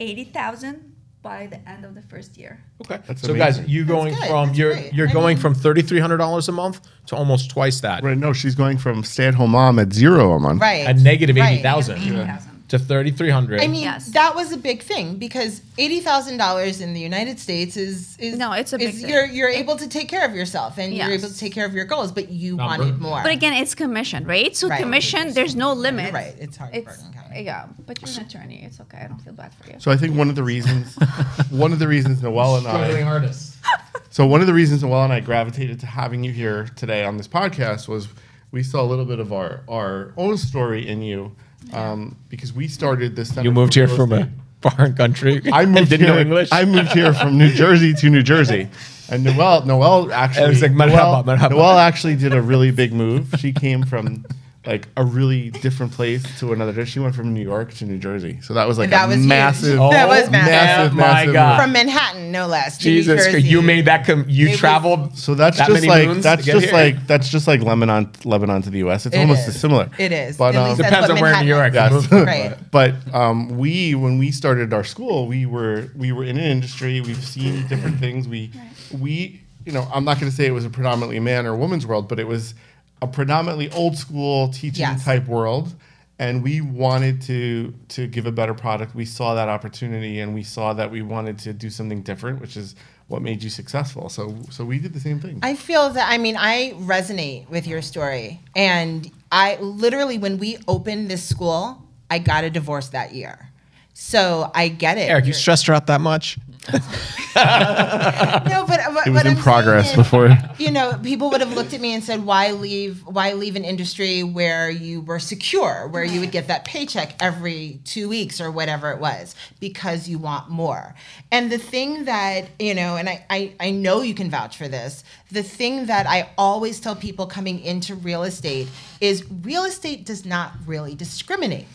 eighty thousand by the end of the first year. Okay. That's so guys, amazing. you going good. from That's you're great. you're I going mean- from thirty three hundred dollars a month to almost twice that Right? No, she's going from stay-at-home mom at zero a month. Right. at negative Right. eighty thousand Eighty thousand. To thirty three hundred. I mean, Yes. that was a big thing because eighty thousand dollars in the United States is is No, it's a big is thing. You're you're able to take care of yourself and you're Yes. able to take care of your goals, but you Not wanted burden. more. But again, it's commission, right? So Right. commission, there's no limit. right, it's hard to It's, Bergen County. yeah, but you're an attorney. It's okay. I don't feel bad for you. So I think one of the reasons, one of the reasons Noelle and I, artists. so one of the reasons Noelle and I gravitated to having you here today on this podcast was we saw a little bit of our our own story in you, um, because we started this. Center You moved here from a foreign country. I and moved didn't here. know English. I moved here from New Jersey to New Jersey, and Noel Noelle actually, It was like, Noelle, marhaba, marhaba. Noelle actually did a really big move. She came from like a really different place to another. She went from New York to New Jersey, so that was like That a was huge. massive, That was Oh, massive. massive, my God. From Manhattan, no less. Jesus, Jersey. you made that. Com- you It was- traveled. So that's that just many like that's just here? like that's just like Lebanon, Lebanon to the U.S. It's It almost is. similar. It is. but um, Depends on where in New York. Manhattan you is. moved. Right. But um, we, when we started our school, we were we were in an industry. We've seen different things. We we you know I'm not going to say it was a predominantly man or woman's world, but it was a predominantly old school teaching Yes. type world. And we wanted to to give a better product. We saw that opportunity, and we saw that we wanted to do something different, which is what made you successful. So so we did the same thing. I feel that I mean I resonate with your story, and I literally when we opened this school, I got a divorce that year, so I get it. Eric, you You're- stressed her out that much? No, but, but it was in I'm progress is, before. you know, people would have looked at me and said, "Why leave? Why leave an industry where you were secure, where you would get that paycheck every two weeks or whatever it was, because you want more?" And the thing that you know, and I, I, I know you can vouch for this. The thing that I always tell people coming into real estate is real estate does not really discriminate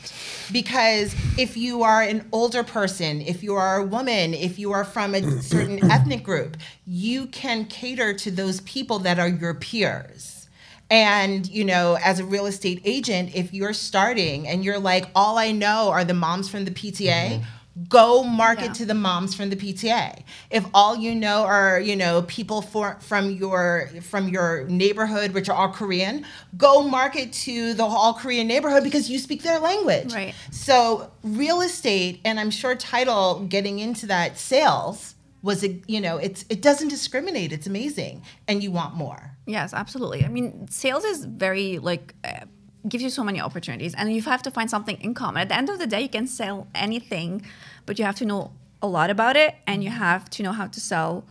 because if you are an older person, if you are a woman, if you are from a certain ethnic group, you can cater to those people that are your peers. And, you know, as a real estate agent, if you're starting and you're like, all I know are the moms from the PTA, mm-hmm. Go market Yeah. to the moms from the PTA. If all you know are, you know, people for, from your from your neighborhood, which are all Korean, go market to the all Korean neighborhood because you speak their language. Right. So real estate, and I'm sure title getting into that sales was a you know it's it doesn't discriminate. It's amazing, and you want more. Yes, absolutely. I mean, sales is very like uh, gives you so many opportunities, and you have to find something in common. At the end of the day, you can sell anything, but you have to know a lot about it, and you have to know how to sell,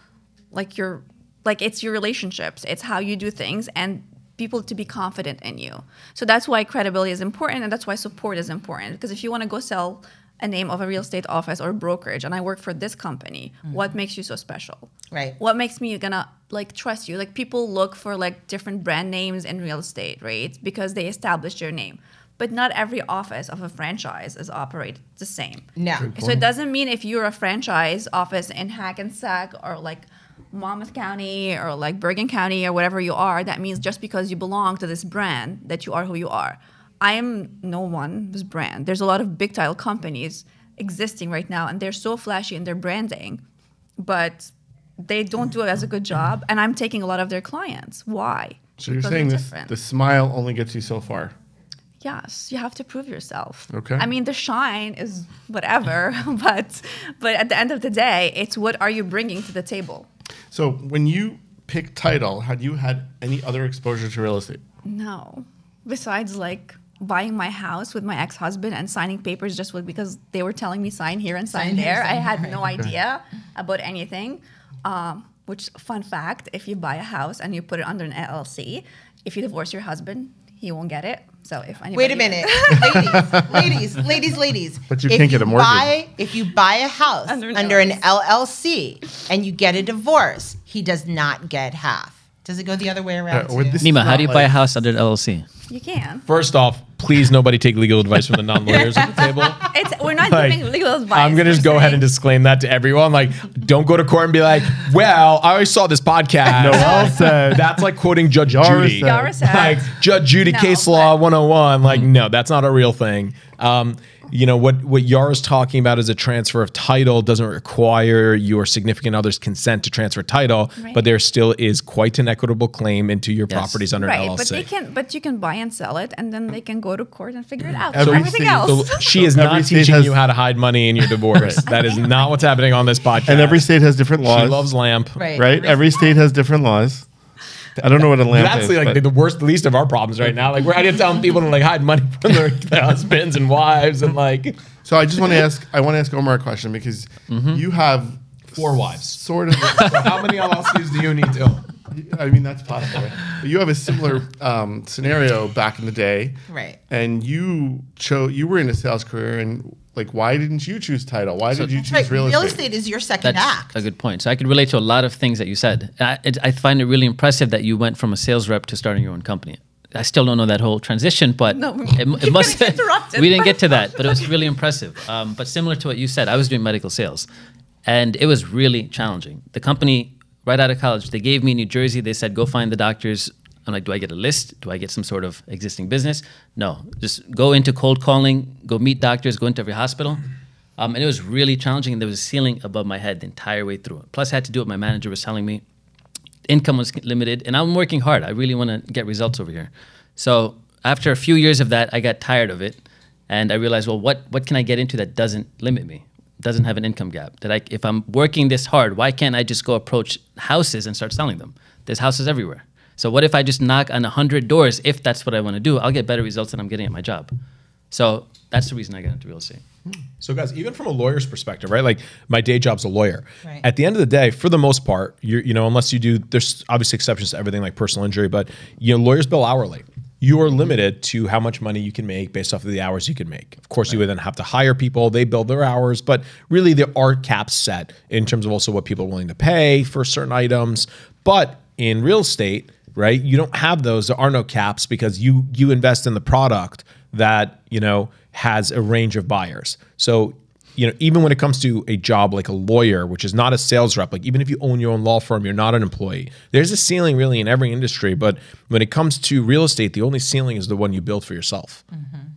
like your like it's your relationships, it's how you do things, and people to be confident in you. So that's why credibility is important, and that's why support is important. Because if you want to go sell a name of a real estate office or brokerage and I work for this company, mm-hmm. what makes you so special? Right. What makes me gonna like trust you? Like people look for like different brand names in real estate, right? Because they established your name. But not every office of a franchise is operated the same. No. So it doesn't mean if you're a franchise office in Hackensack or like Monmouth County or like Bergen County or whatever you are, that means just because you belong to this brand that you are who you are. I am no one's brand. There's a lot of big title companies existing right now and they're so flashy in their branding, but they don't do it as a good job. And I'm taking a lot of their clients. Why? So you're saying this different. the smile only gets you so far. Yes, you have to prove yourself. Okay. I mean, the shine is whatever, but but at the end of the day, it's what are you bringing to the table? So when you pick title, had you had any other exposure to real estate? No, besides like buying my house with my ex-husband and signing papers just with, because they were telling me sign here and sign, Sign here, there. I had here, no idea about anything. Um, which fun fact: if you buy a house and you put it under an LLC, if you divorce your husband, he won't get it. So if anybody Wait a minute, ladies, ladies, ladies, ladies. But you If can't get a mortgage. Buy, if you buy a house Under under an an, LLC and you get a divorce, he does not get half. Does it go the other way around? Uh, or too? this- Nima, how do you buy a house under the LLC? you can. First off, please nobody take legal advice from the non-lawyers at the table. It's we're not Like, giving legal advice. I'm gonna just go se. ahead and disclaim that to everyone. Like, don't go to court and be like, "Well, I always saw this podcast." Noel said. That's like quoting Judge Yara Judy. said. Yara said. Like Judge Judy, No, case law but- 101. Like, no, that's not a real thing. Um, you know what? What Yara's talking about is a transfer of title doesn't require your significant other's consent to transfer title, Right. but there still is quite an equitable claim into your Yes. properties under right, an LLC. but they can, but you can buy and sell it, and then they can go to court and figure it out. Every Everything state- else. So she is Every not teaching has- you how to hide money in your divorce. That is not what's happening on this podcast. And every state has different laws. she loves lamp. right. right? Every state has different laws. I don't know what a lamp That's is. like but- the, the worst, the least of our problems right now. Like we're out here telling people to like hide money from their, their husbands and wives and like so I just want to ask. I want to ask Omar a question because Mm-hmm. you have four wives. sort of. So how many LLCs do you need to own? I mean, that's possible. But you have a similar um, scenario back in the day, Right. and you chose. You were in a sales career, and like, why didn't you choose title? Why did you choose Right. real, Real, estate? Real estate is your second That's act. a good point. So I could relate to a lot of things that you said. I, it, I find it really impressive that you went from a sales rep to starting your own company. I still don't know that whole transition, but No, it, it must. we didn't get to that, but it was really impressive. Um, but similar to what you said, I was doing medical sales, and it was really challenging. The company, right out of college, they gave me New Jersey. They said, "Go find the doctors." I'm like, "Do I get a list? Do I get some sort of existing business?" No, just go into cold calling, go meet doctors, go into every hospital. Um, and it was really challenging. And there was a ceiling above my head the entire way through. Plus, I had to do what my manager was telling me income was limited and i'm working hard i really want to get results over here so after a few years of that i got tired of it and i realized well what, what can i get into that doesn't limit me doesn't have an income gap that I, if i'm working this hard why can't i just go approach houses and start selling them there's houses everywhere so what if i just knock on 100 doors if that's what i want to do i'll get better results than i'm getting at my job so that's the reason i got into real estate So, guys, even from a lawyer's perspective, right? Like my day job's a lawyer. Right. At the end of the day, for the most part, you you know, unless you do, there's obviously exceptions to everything like personal injury, but you know, lawyers bill hourly. You are limited to how much money you can make based off of the hours you can make. Of course, you would then have to hire people; they bill their hours, but really there are caps set in terms of also what people are willing to pay for certain items. But in real estate, right, you don't have those. There are no caps because you you invest in the product that you know has a range of buyers. So, you know, even when it comes to a job like a lawyer, which is not a sales rep, like even if you own your own law firm, you're not an employee. There's a ceiling really in every industry, but when it comes to real estate, the only ceiling is the one you build for yourself.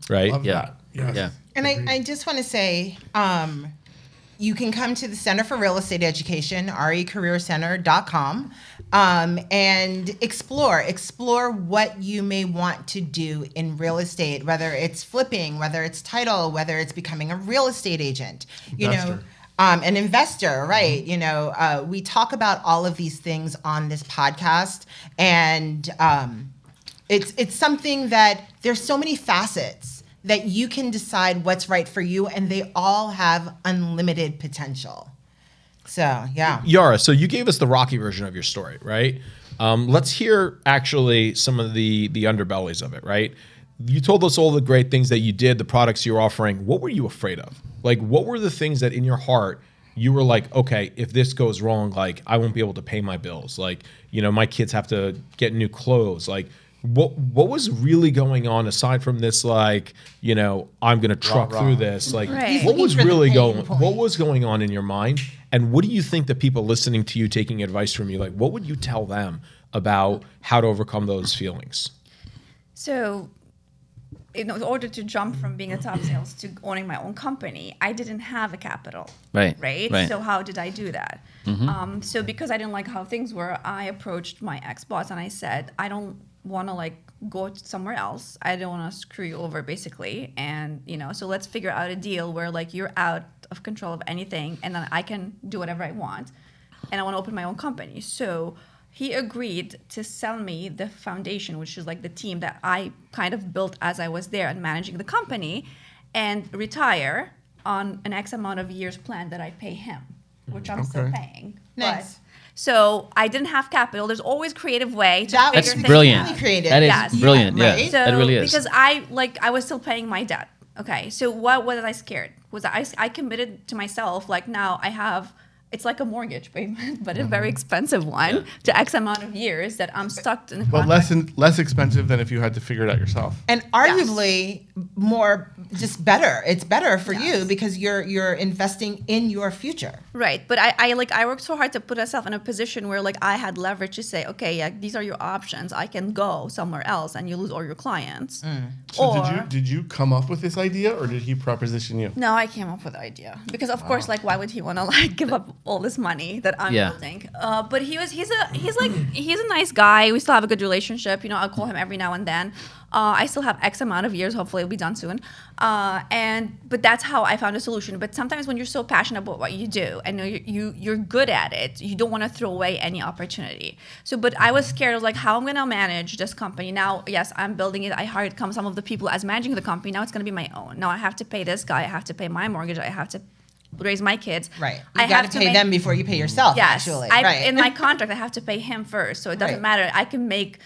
Right? Love yeah that. Yes. yeah And I, I just want to say, um, you can come to the Center for Real Estate Education, recareercenter.com, um, and explore. Explore what you may want to do in real estate, whether it's flipping, whether it's title, whether it's becoming a real estate agent. You know, um, an investor, right? You know, uh, we talk about all of these things on this podcast, and um, it's it's something that there's so many facets that you can decide what's right for you, and they all have unlimited potential. So yeah, Yara, so you gave us the Rocky version of your story, right? Um, let's hear actually some of the the underbellies of it, right? you told us all the great things that you did, the products you're offering. What were you afraid of? Like, what were the things that in your heart you were like, okay, if this goes wrong, like I won't be able to pay my bills. Like, you know, my kids have to get new clothes. Like, what what was really going on aside from this? Like, you know, I'm gonna truck rah. through this. Like, Right. What was really going? point. What was going on in your mind? And what do you think that people listening to you, taking advice from you, like, what would you tell them about how to overcome those feelings? So, in order to jump from being a top sales to owning my own company, I didn't have a capital. Right, Right. right. So how did I do that? Um, so because I didn't like how things were, I approached my ex boss and I said, I don't want to like go somewhere else. I don't want to screw you over, basically. And you know, so let's figure out a deal where like you're out of control of anything, and then I can do whatever I want, and I want to open my own company. So he agreed to sell me the foundation, which is like the team that I kind of built as I was there and managing the company, and retire on an X amount of years plan that I pay him, which I'm still paying. Nice. But, so I didn't have capital. There's always creative way to That figure was things brilliant. out. creative. That is Yes. brilliant. Yeah, right? So that really is. because I like I was still paying my debt. Okay, so what was I scared? Was I I committed to myself like now I have it's like a mortgage payment, but a Mm-hmm. very expensive one to X amount of years that I'm stuck in. a But less in, less expensive than if you had to figure it out yourself. and arguably more just better. It's better for you because you're you're investing in your future. Right, but I, I like I worked so hard to put myself in a position where like I had leverage to say, okay, yeah, these are your options. I can go somewhere else, and you lose all your clients. Mm. So or did you did you come up with this idea or did he proposition you? no, I came up with the idea because of course, like, why would he want to like give up all this money that I'm Yeah. building? Uh, but he was he's a he's like he's a nice guy. We still have a good relationship. You know, I'll call him every now and then. Uh, I still have X amount of years. Hopefully, it'll be done soon. Uh, and but that's how I found a solution. But sometimes when you're so passionate about what you do and you you you're good at it, you don't want to throw away any opportunity. So, but I was scared. I was like, how am I gonna manage this company now? Yes, I'm building it. I hired come some of the people as managing the company. Now it's gonna be my own. Now I have to pay this guy. I have to pay my mortgage. I have to raise my kids. Right. You I got have to pay make- them before you pay yourself. Yes, Actually. I, right. in my contract, I have to pay him first, so it doesn't Right. matter. I can make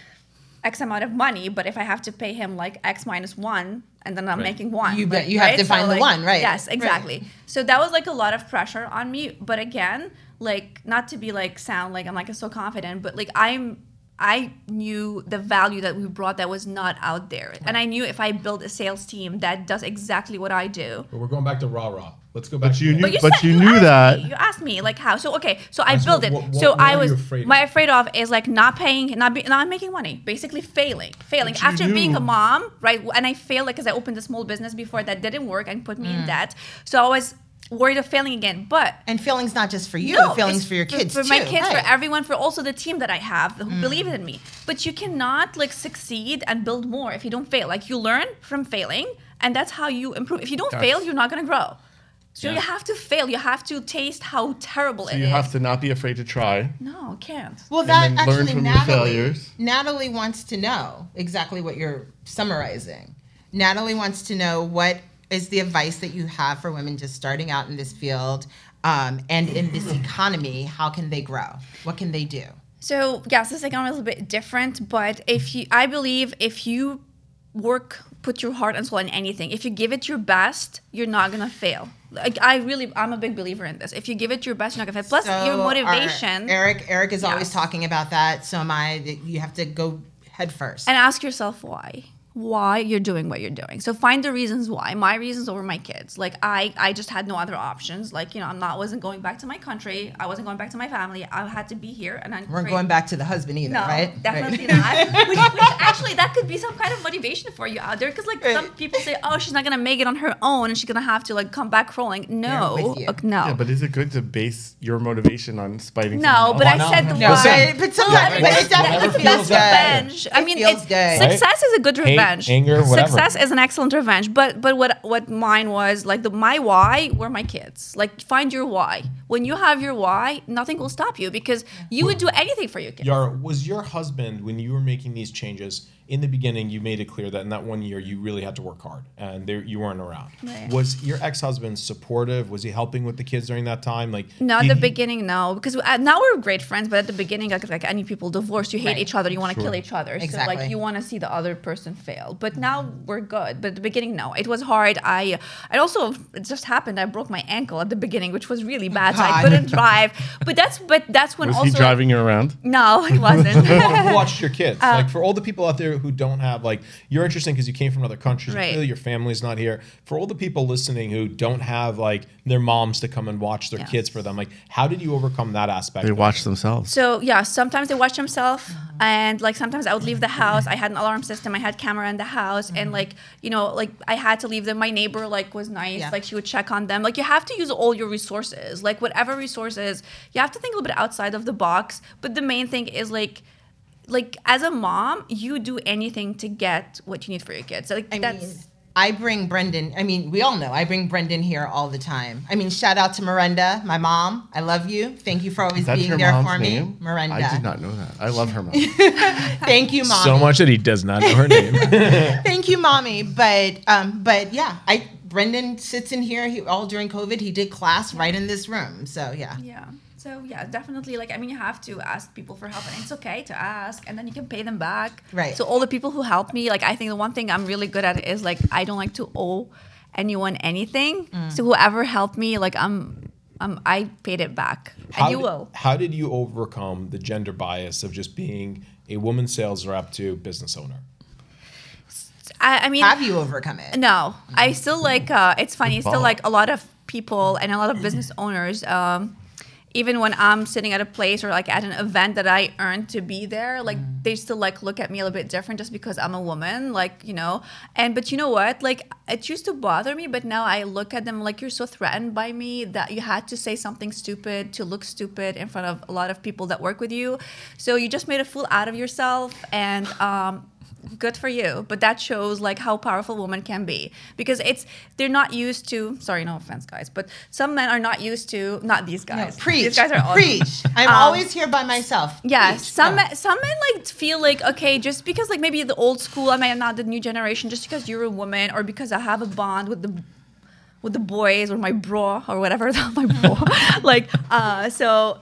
X amount of money, but if I have to pay him like X minus one, and then I'm Right. making one, You bet- right- you have right? to find the one, right, Yes, right. exactly. So that was like a lot of pressure on me. But again, like not to be like sound like I'm like so confident, but like I'm. I knew the value that we brought that was not out there. And I knew if I build a sales team that does exactly what I do, But we're going back to rah rah. Let's go back. But you knew- but you, But said, you you knew asked that- Me, you asked me like how. So okay, so I That's built it. what- what- so what I was afraid my afraid of is like not paying, not be, not making money, basically failing, failing. But After being a mom, right? And I failed like because I opened a small business before that didn't work and put me Mm. in debt. So I was worried of failing again. But and feelings not just for you, no, feelings it's for your kids for, too. my kids, right. Mm. for everyone, for also the team that I have who believe in me. But you cannot like succeed and build more if you don't fail. Like you learn from failing, and that's how you improve. If you don't Yes. fail, you're not gonna grow. So Yeah. you have to fail. You have to taste how terrible it is. So it you is. have to not be afraid to try. No, can't. Well, And that then learn actually from your Natalie, failures. Natalie wants to know exactly what you're summarizing. Natalie wants to know what is the advice that you have for women just starting out in this field um, and in this economy. How can they grow? What can they do? So yes, this economy is a little bit different, but if you, I believe if you work, put your heart and soul in anything, if you give it your best, you're not gonna fail. Like I really, I'm a big believer in this. If you give it your best, you're not gonna fail. Plus, your So, our- motivation. Eric, Eric is always talking about that. So am I. You have to go head first. and ask yourself why why you're doing what you're doing so find the reasons why my reasons over my kids like i i just had no other options like you know i'm not wasn't going back to my country i wasn't going back to my family i had to be here and i We're going back to the husband either, no, right? definitely Right. not. which, which actually, that could be some kind of motivation for you out there, because like some people say, "Oh, she's not gonna make it on her own, and she's gonna have to like come back crawling." No, with you. no, Yeah, but is it good to base your motivation on spiting? no. But Why I not? said the No, why. but, but sometimes Well, but it's- it definitely whatever feels feels good. revenge. I mean, feels it- good. success is a good Hate, revenge. anger, whatever. Success is an excellent revenge. But but what what mine was like the my why were my kids. Like find your why. When you have your why, nothing will stop you because you would do anything for your kids. Yara, was your husband when you were making these changes? In the beginning you made it clear that in that one year you really had to work hard and there you weren't around. Right. Was your ex-husband supportive? Was he helping with the kids during that time? Like No, at the he- beginning, no, because uh, now we're great friends. But at the beginning, like, like any people divorced, you hate Right. each other, you want to Sure. kill each other. So like you want to see the other person fail. But now we're good. But at the beginning, no, it was hard. I, I also it just happened. I broke my ankle at the beginning, which was really bad. So I couldn't drive. But that's but that's when Was also he driving you around? no, he wasn't. who watched your kids? Uh, like for all the people out there who don't have like you're interesting because you came from other countries. Right. Clearly your family's not here. For all the people listening who don't have like their moms to come and watch their Yes. kids for them, like how did you overcome that aspect? They watch themselves. So yeah, sometimes they watch themselves, and like sometimes I would leave the house. I had an alarm system. I had camera in the house, and like you know, like I had to leave them. My neighbor like was nice. Yeah. Like she would check on them. Like you have to use all your resources. Like whatever resources, you have to think a little bit outside of the box. But the main thing is like. Like as a mom, you do anything to get what you need for your kids. Like I that's mean, I bring Brendan. I mean, we all know I bring Brendan here all the time. I mean, shout out to Miranda, my mom. I love you. Thank you for always Is that being there mom's for me, name? Miranda. I did not know that. I love her mom. Thank you, mommy. So much that he does not know her name. Thank you, mommy. But um, but yeah, I Brendan sits in here. He all during COVID, he did class right in this room. So yeah. Yeah. So yeah, definitely. Like I mean, you have to ask people for help, and it's okay to ask, and then you can pay them back. Right. So all the people who help me, like I think the one thing I'm really good at is like I don't like to owe anyone anything. Mm. So whoever helped me, like I'm, I'm I paid it back, How and you did, will. How did you overcome the gender bias of just being a woman sales rep to business owner? I, I mean, Have you overcome it? No, I still like. Uh, it's funny. It's Still like a lot of people and a lot of business owners. Um, even when I'm sitting at a place or like at an event that I earned to be there, like they still like look at me a little bit different just because I'm a woman, like you know. And but you know what? Like it used to bother me, but now I look at them like you're so threatened by me that you had to say something stupid to look stupid in front of a lot of people that work with you. So you just made a fool out of yourself, and um, good for you but that shows like how powerful women can be because it's they're not used to sorry no offense guys but some men are not used to not these No, guys preach. these guys are awesome. preach. I'm Um, always here by myself. yeah Preach. some some men like feel like okay just because like maybe the old school i might not the new generation just because you're a woman or because i have a bond with the with the boys or my bro or whatever my bro like uh so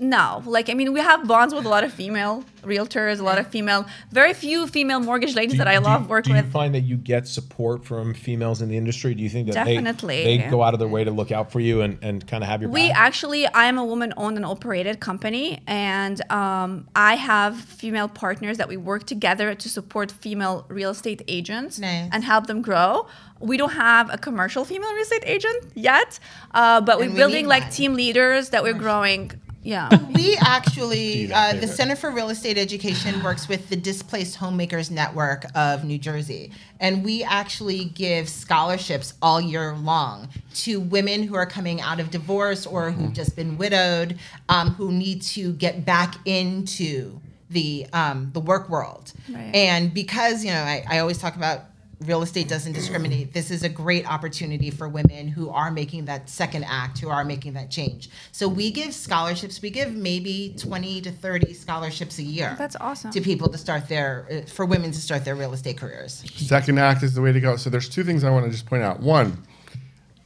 no like i mean we have bonds with a lot of female realtors a lot of female very few female mortgage ladies that i Do you- love work do with you find that you get support from females in the industry? Do you think that Definitely. they, they go out of their way to look out for you and, and kind of have your We back? actually, I am a woman owned and operated company, and um, I have female partners that we work together to support female real estate agents Nice. and help them grow. We don't have a commercial female real estate agent yet, uh, but we're we building like one. team leaders that we're growing. Yeah. We actually, uh, the. Center for Real Estate Education works with the Displaced Homemakers Network of New Jersey. And we actually give scholarships all year long to women who are coming out of divorce or who've just been widowed, um, who need to get back into the um, the work world. Right. And because, you know, I, I always talk about real estate doesn't discriminate. This is a great opportunity for women who are making that second act, who are making that change. So we give scholarships. We give maybe 20 to 30 scholarships a year. That's awesome. To people to start their, uh, for women to start their real estate careers. Second act is the way to go. So there's two things I want to just point out. One,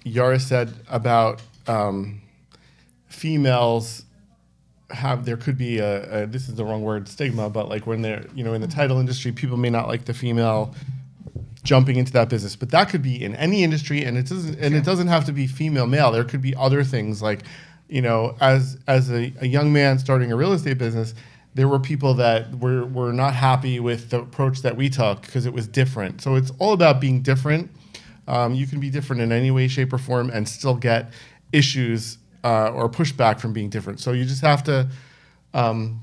Yara said about um, females have there could be a, a this is the wrong word stigma, but like when they're you know in the title industry, people may not like the female jumping into that business, but that could be in any industry, and it doesn't and it doesn't have to be female male. There could be other things like you know as as a, a young man starting a real estate business. There were people that were, were not happy with the approach that we took because it was different. So it's all about being different. Um, you can be different in any way, shape, or form and still get issues uh, or pushback from being different. So you just have to um,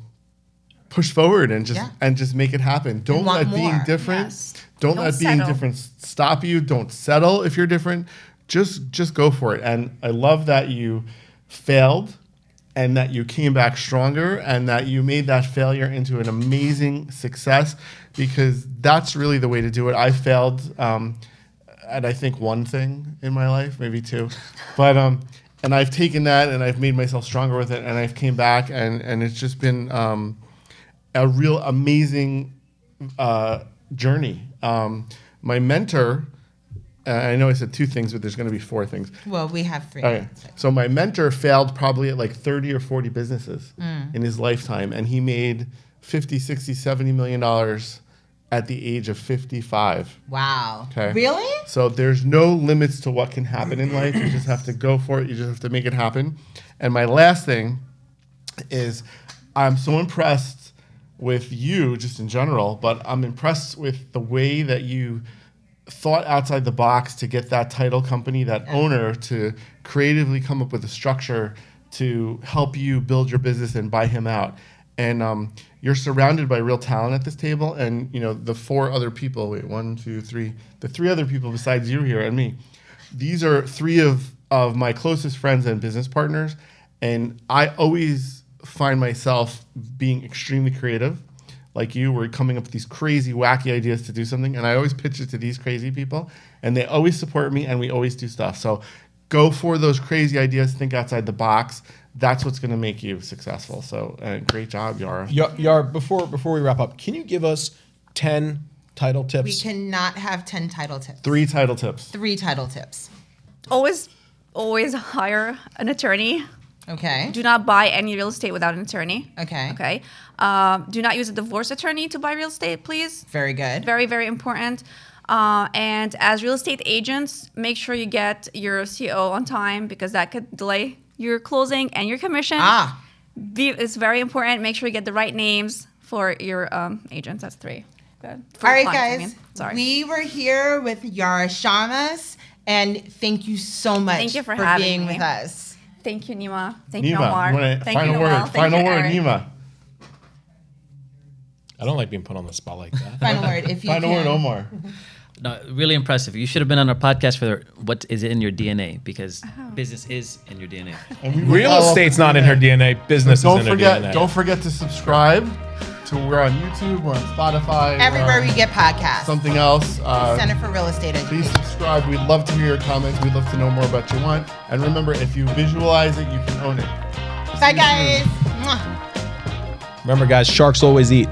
push forward and just Yeah. and just make it happen. Don't let being different. Yes. Don't, Don't let being different stop you. Don't settle if you're different. Just just go for it. And I love that you failed and that you came back stronger and that you made that failure into an amazing success because that's really the way to do it. I failed um, at I think one thing in my life, maybe two, but um, and I've taken that and I've made myself stronger with it and I've came back and and it's just been um, a real amazing uh, journey. Um, my mentor, uh, I know I said two things, but there's going to be four things. Well, we have three. So my mentor failed probably at like 30 or 40 businesses in his lifetime and he made 50, 60, 70 million dollars at the age of 55. Wow. Okay. Really? So there's no limits to what can happen in life. You just have to go for it. You just have to make it happen. And my last thing is I'm so impressed with you just in general, but I'm impressed with the way that you thought outside the box to get that title company, that owner to creatively come up with a structure to help you build your business and buy him out. And um, you're surrounded by real talent at this table, and you know the four other people. Wait, one, two, three. The three other people besides you here and me. These are three of of my closest friends and business partners, and I always find myself being extremely creative like you were coming up with these crazy wacky ideas to do something and i always pitch it to these crazy people and they always support me and we always do stuff so go for those crazy ideas think outside the box that's what's going to make you successful so uh, great job yara Yar, Yar, before before we wrap up, can you give us ten title tips? We cannot have 10 title tips. three title tips Three title tips. Always, always hire an attorney. Okay. Do not buy any real estate without an attorney. Okay. Okay. Um, do not use a divorce attorney to buy real estate, please. Very good. Very, very important. Uh, and as real estate agents, make sure you get your CO on time because that could delay your closing and your commission. Ah. Be, it's very important. Make sure you get the right names for your um, agents. That's three. Good. For All right, clients, I guys. mean. Sorry. We were here with Yara Chamas, and thank you so much Thank you for having being me. with us. Thank you, Nima. Thank you, nima Omar. you wanna- Thank final you, word Thank final you, word Eric. nima I don't like being put on the spot like that. Final word, if you final can. word omar No, really impressive. You should have been on our podcast for what is in your DNA because Oh. business is in your DNA. and Real estate's with not in her. DNA. Business don't is in forget her DNA. don't forget to subscribe to we're on youtube we're on spotify Everywhere on we get podcasts. something else uh, Center for Real Estate Please subscribe. We'd love to hear your comments. We'd love to know more about your want. And remember, if you visualize it, you can own it. Bye, guys. Mwah. Remember, guys, sharks always eat.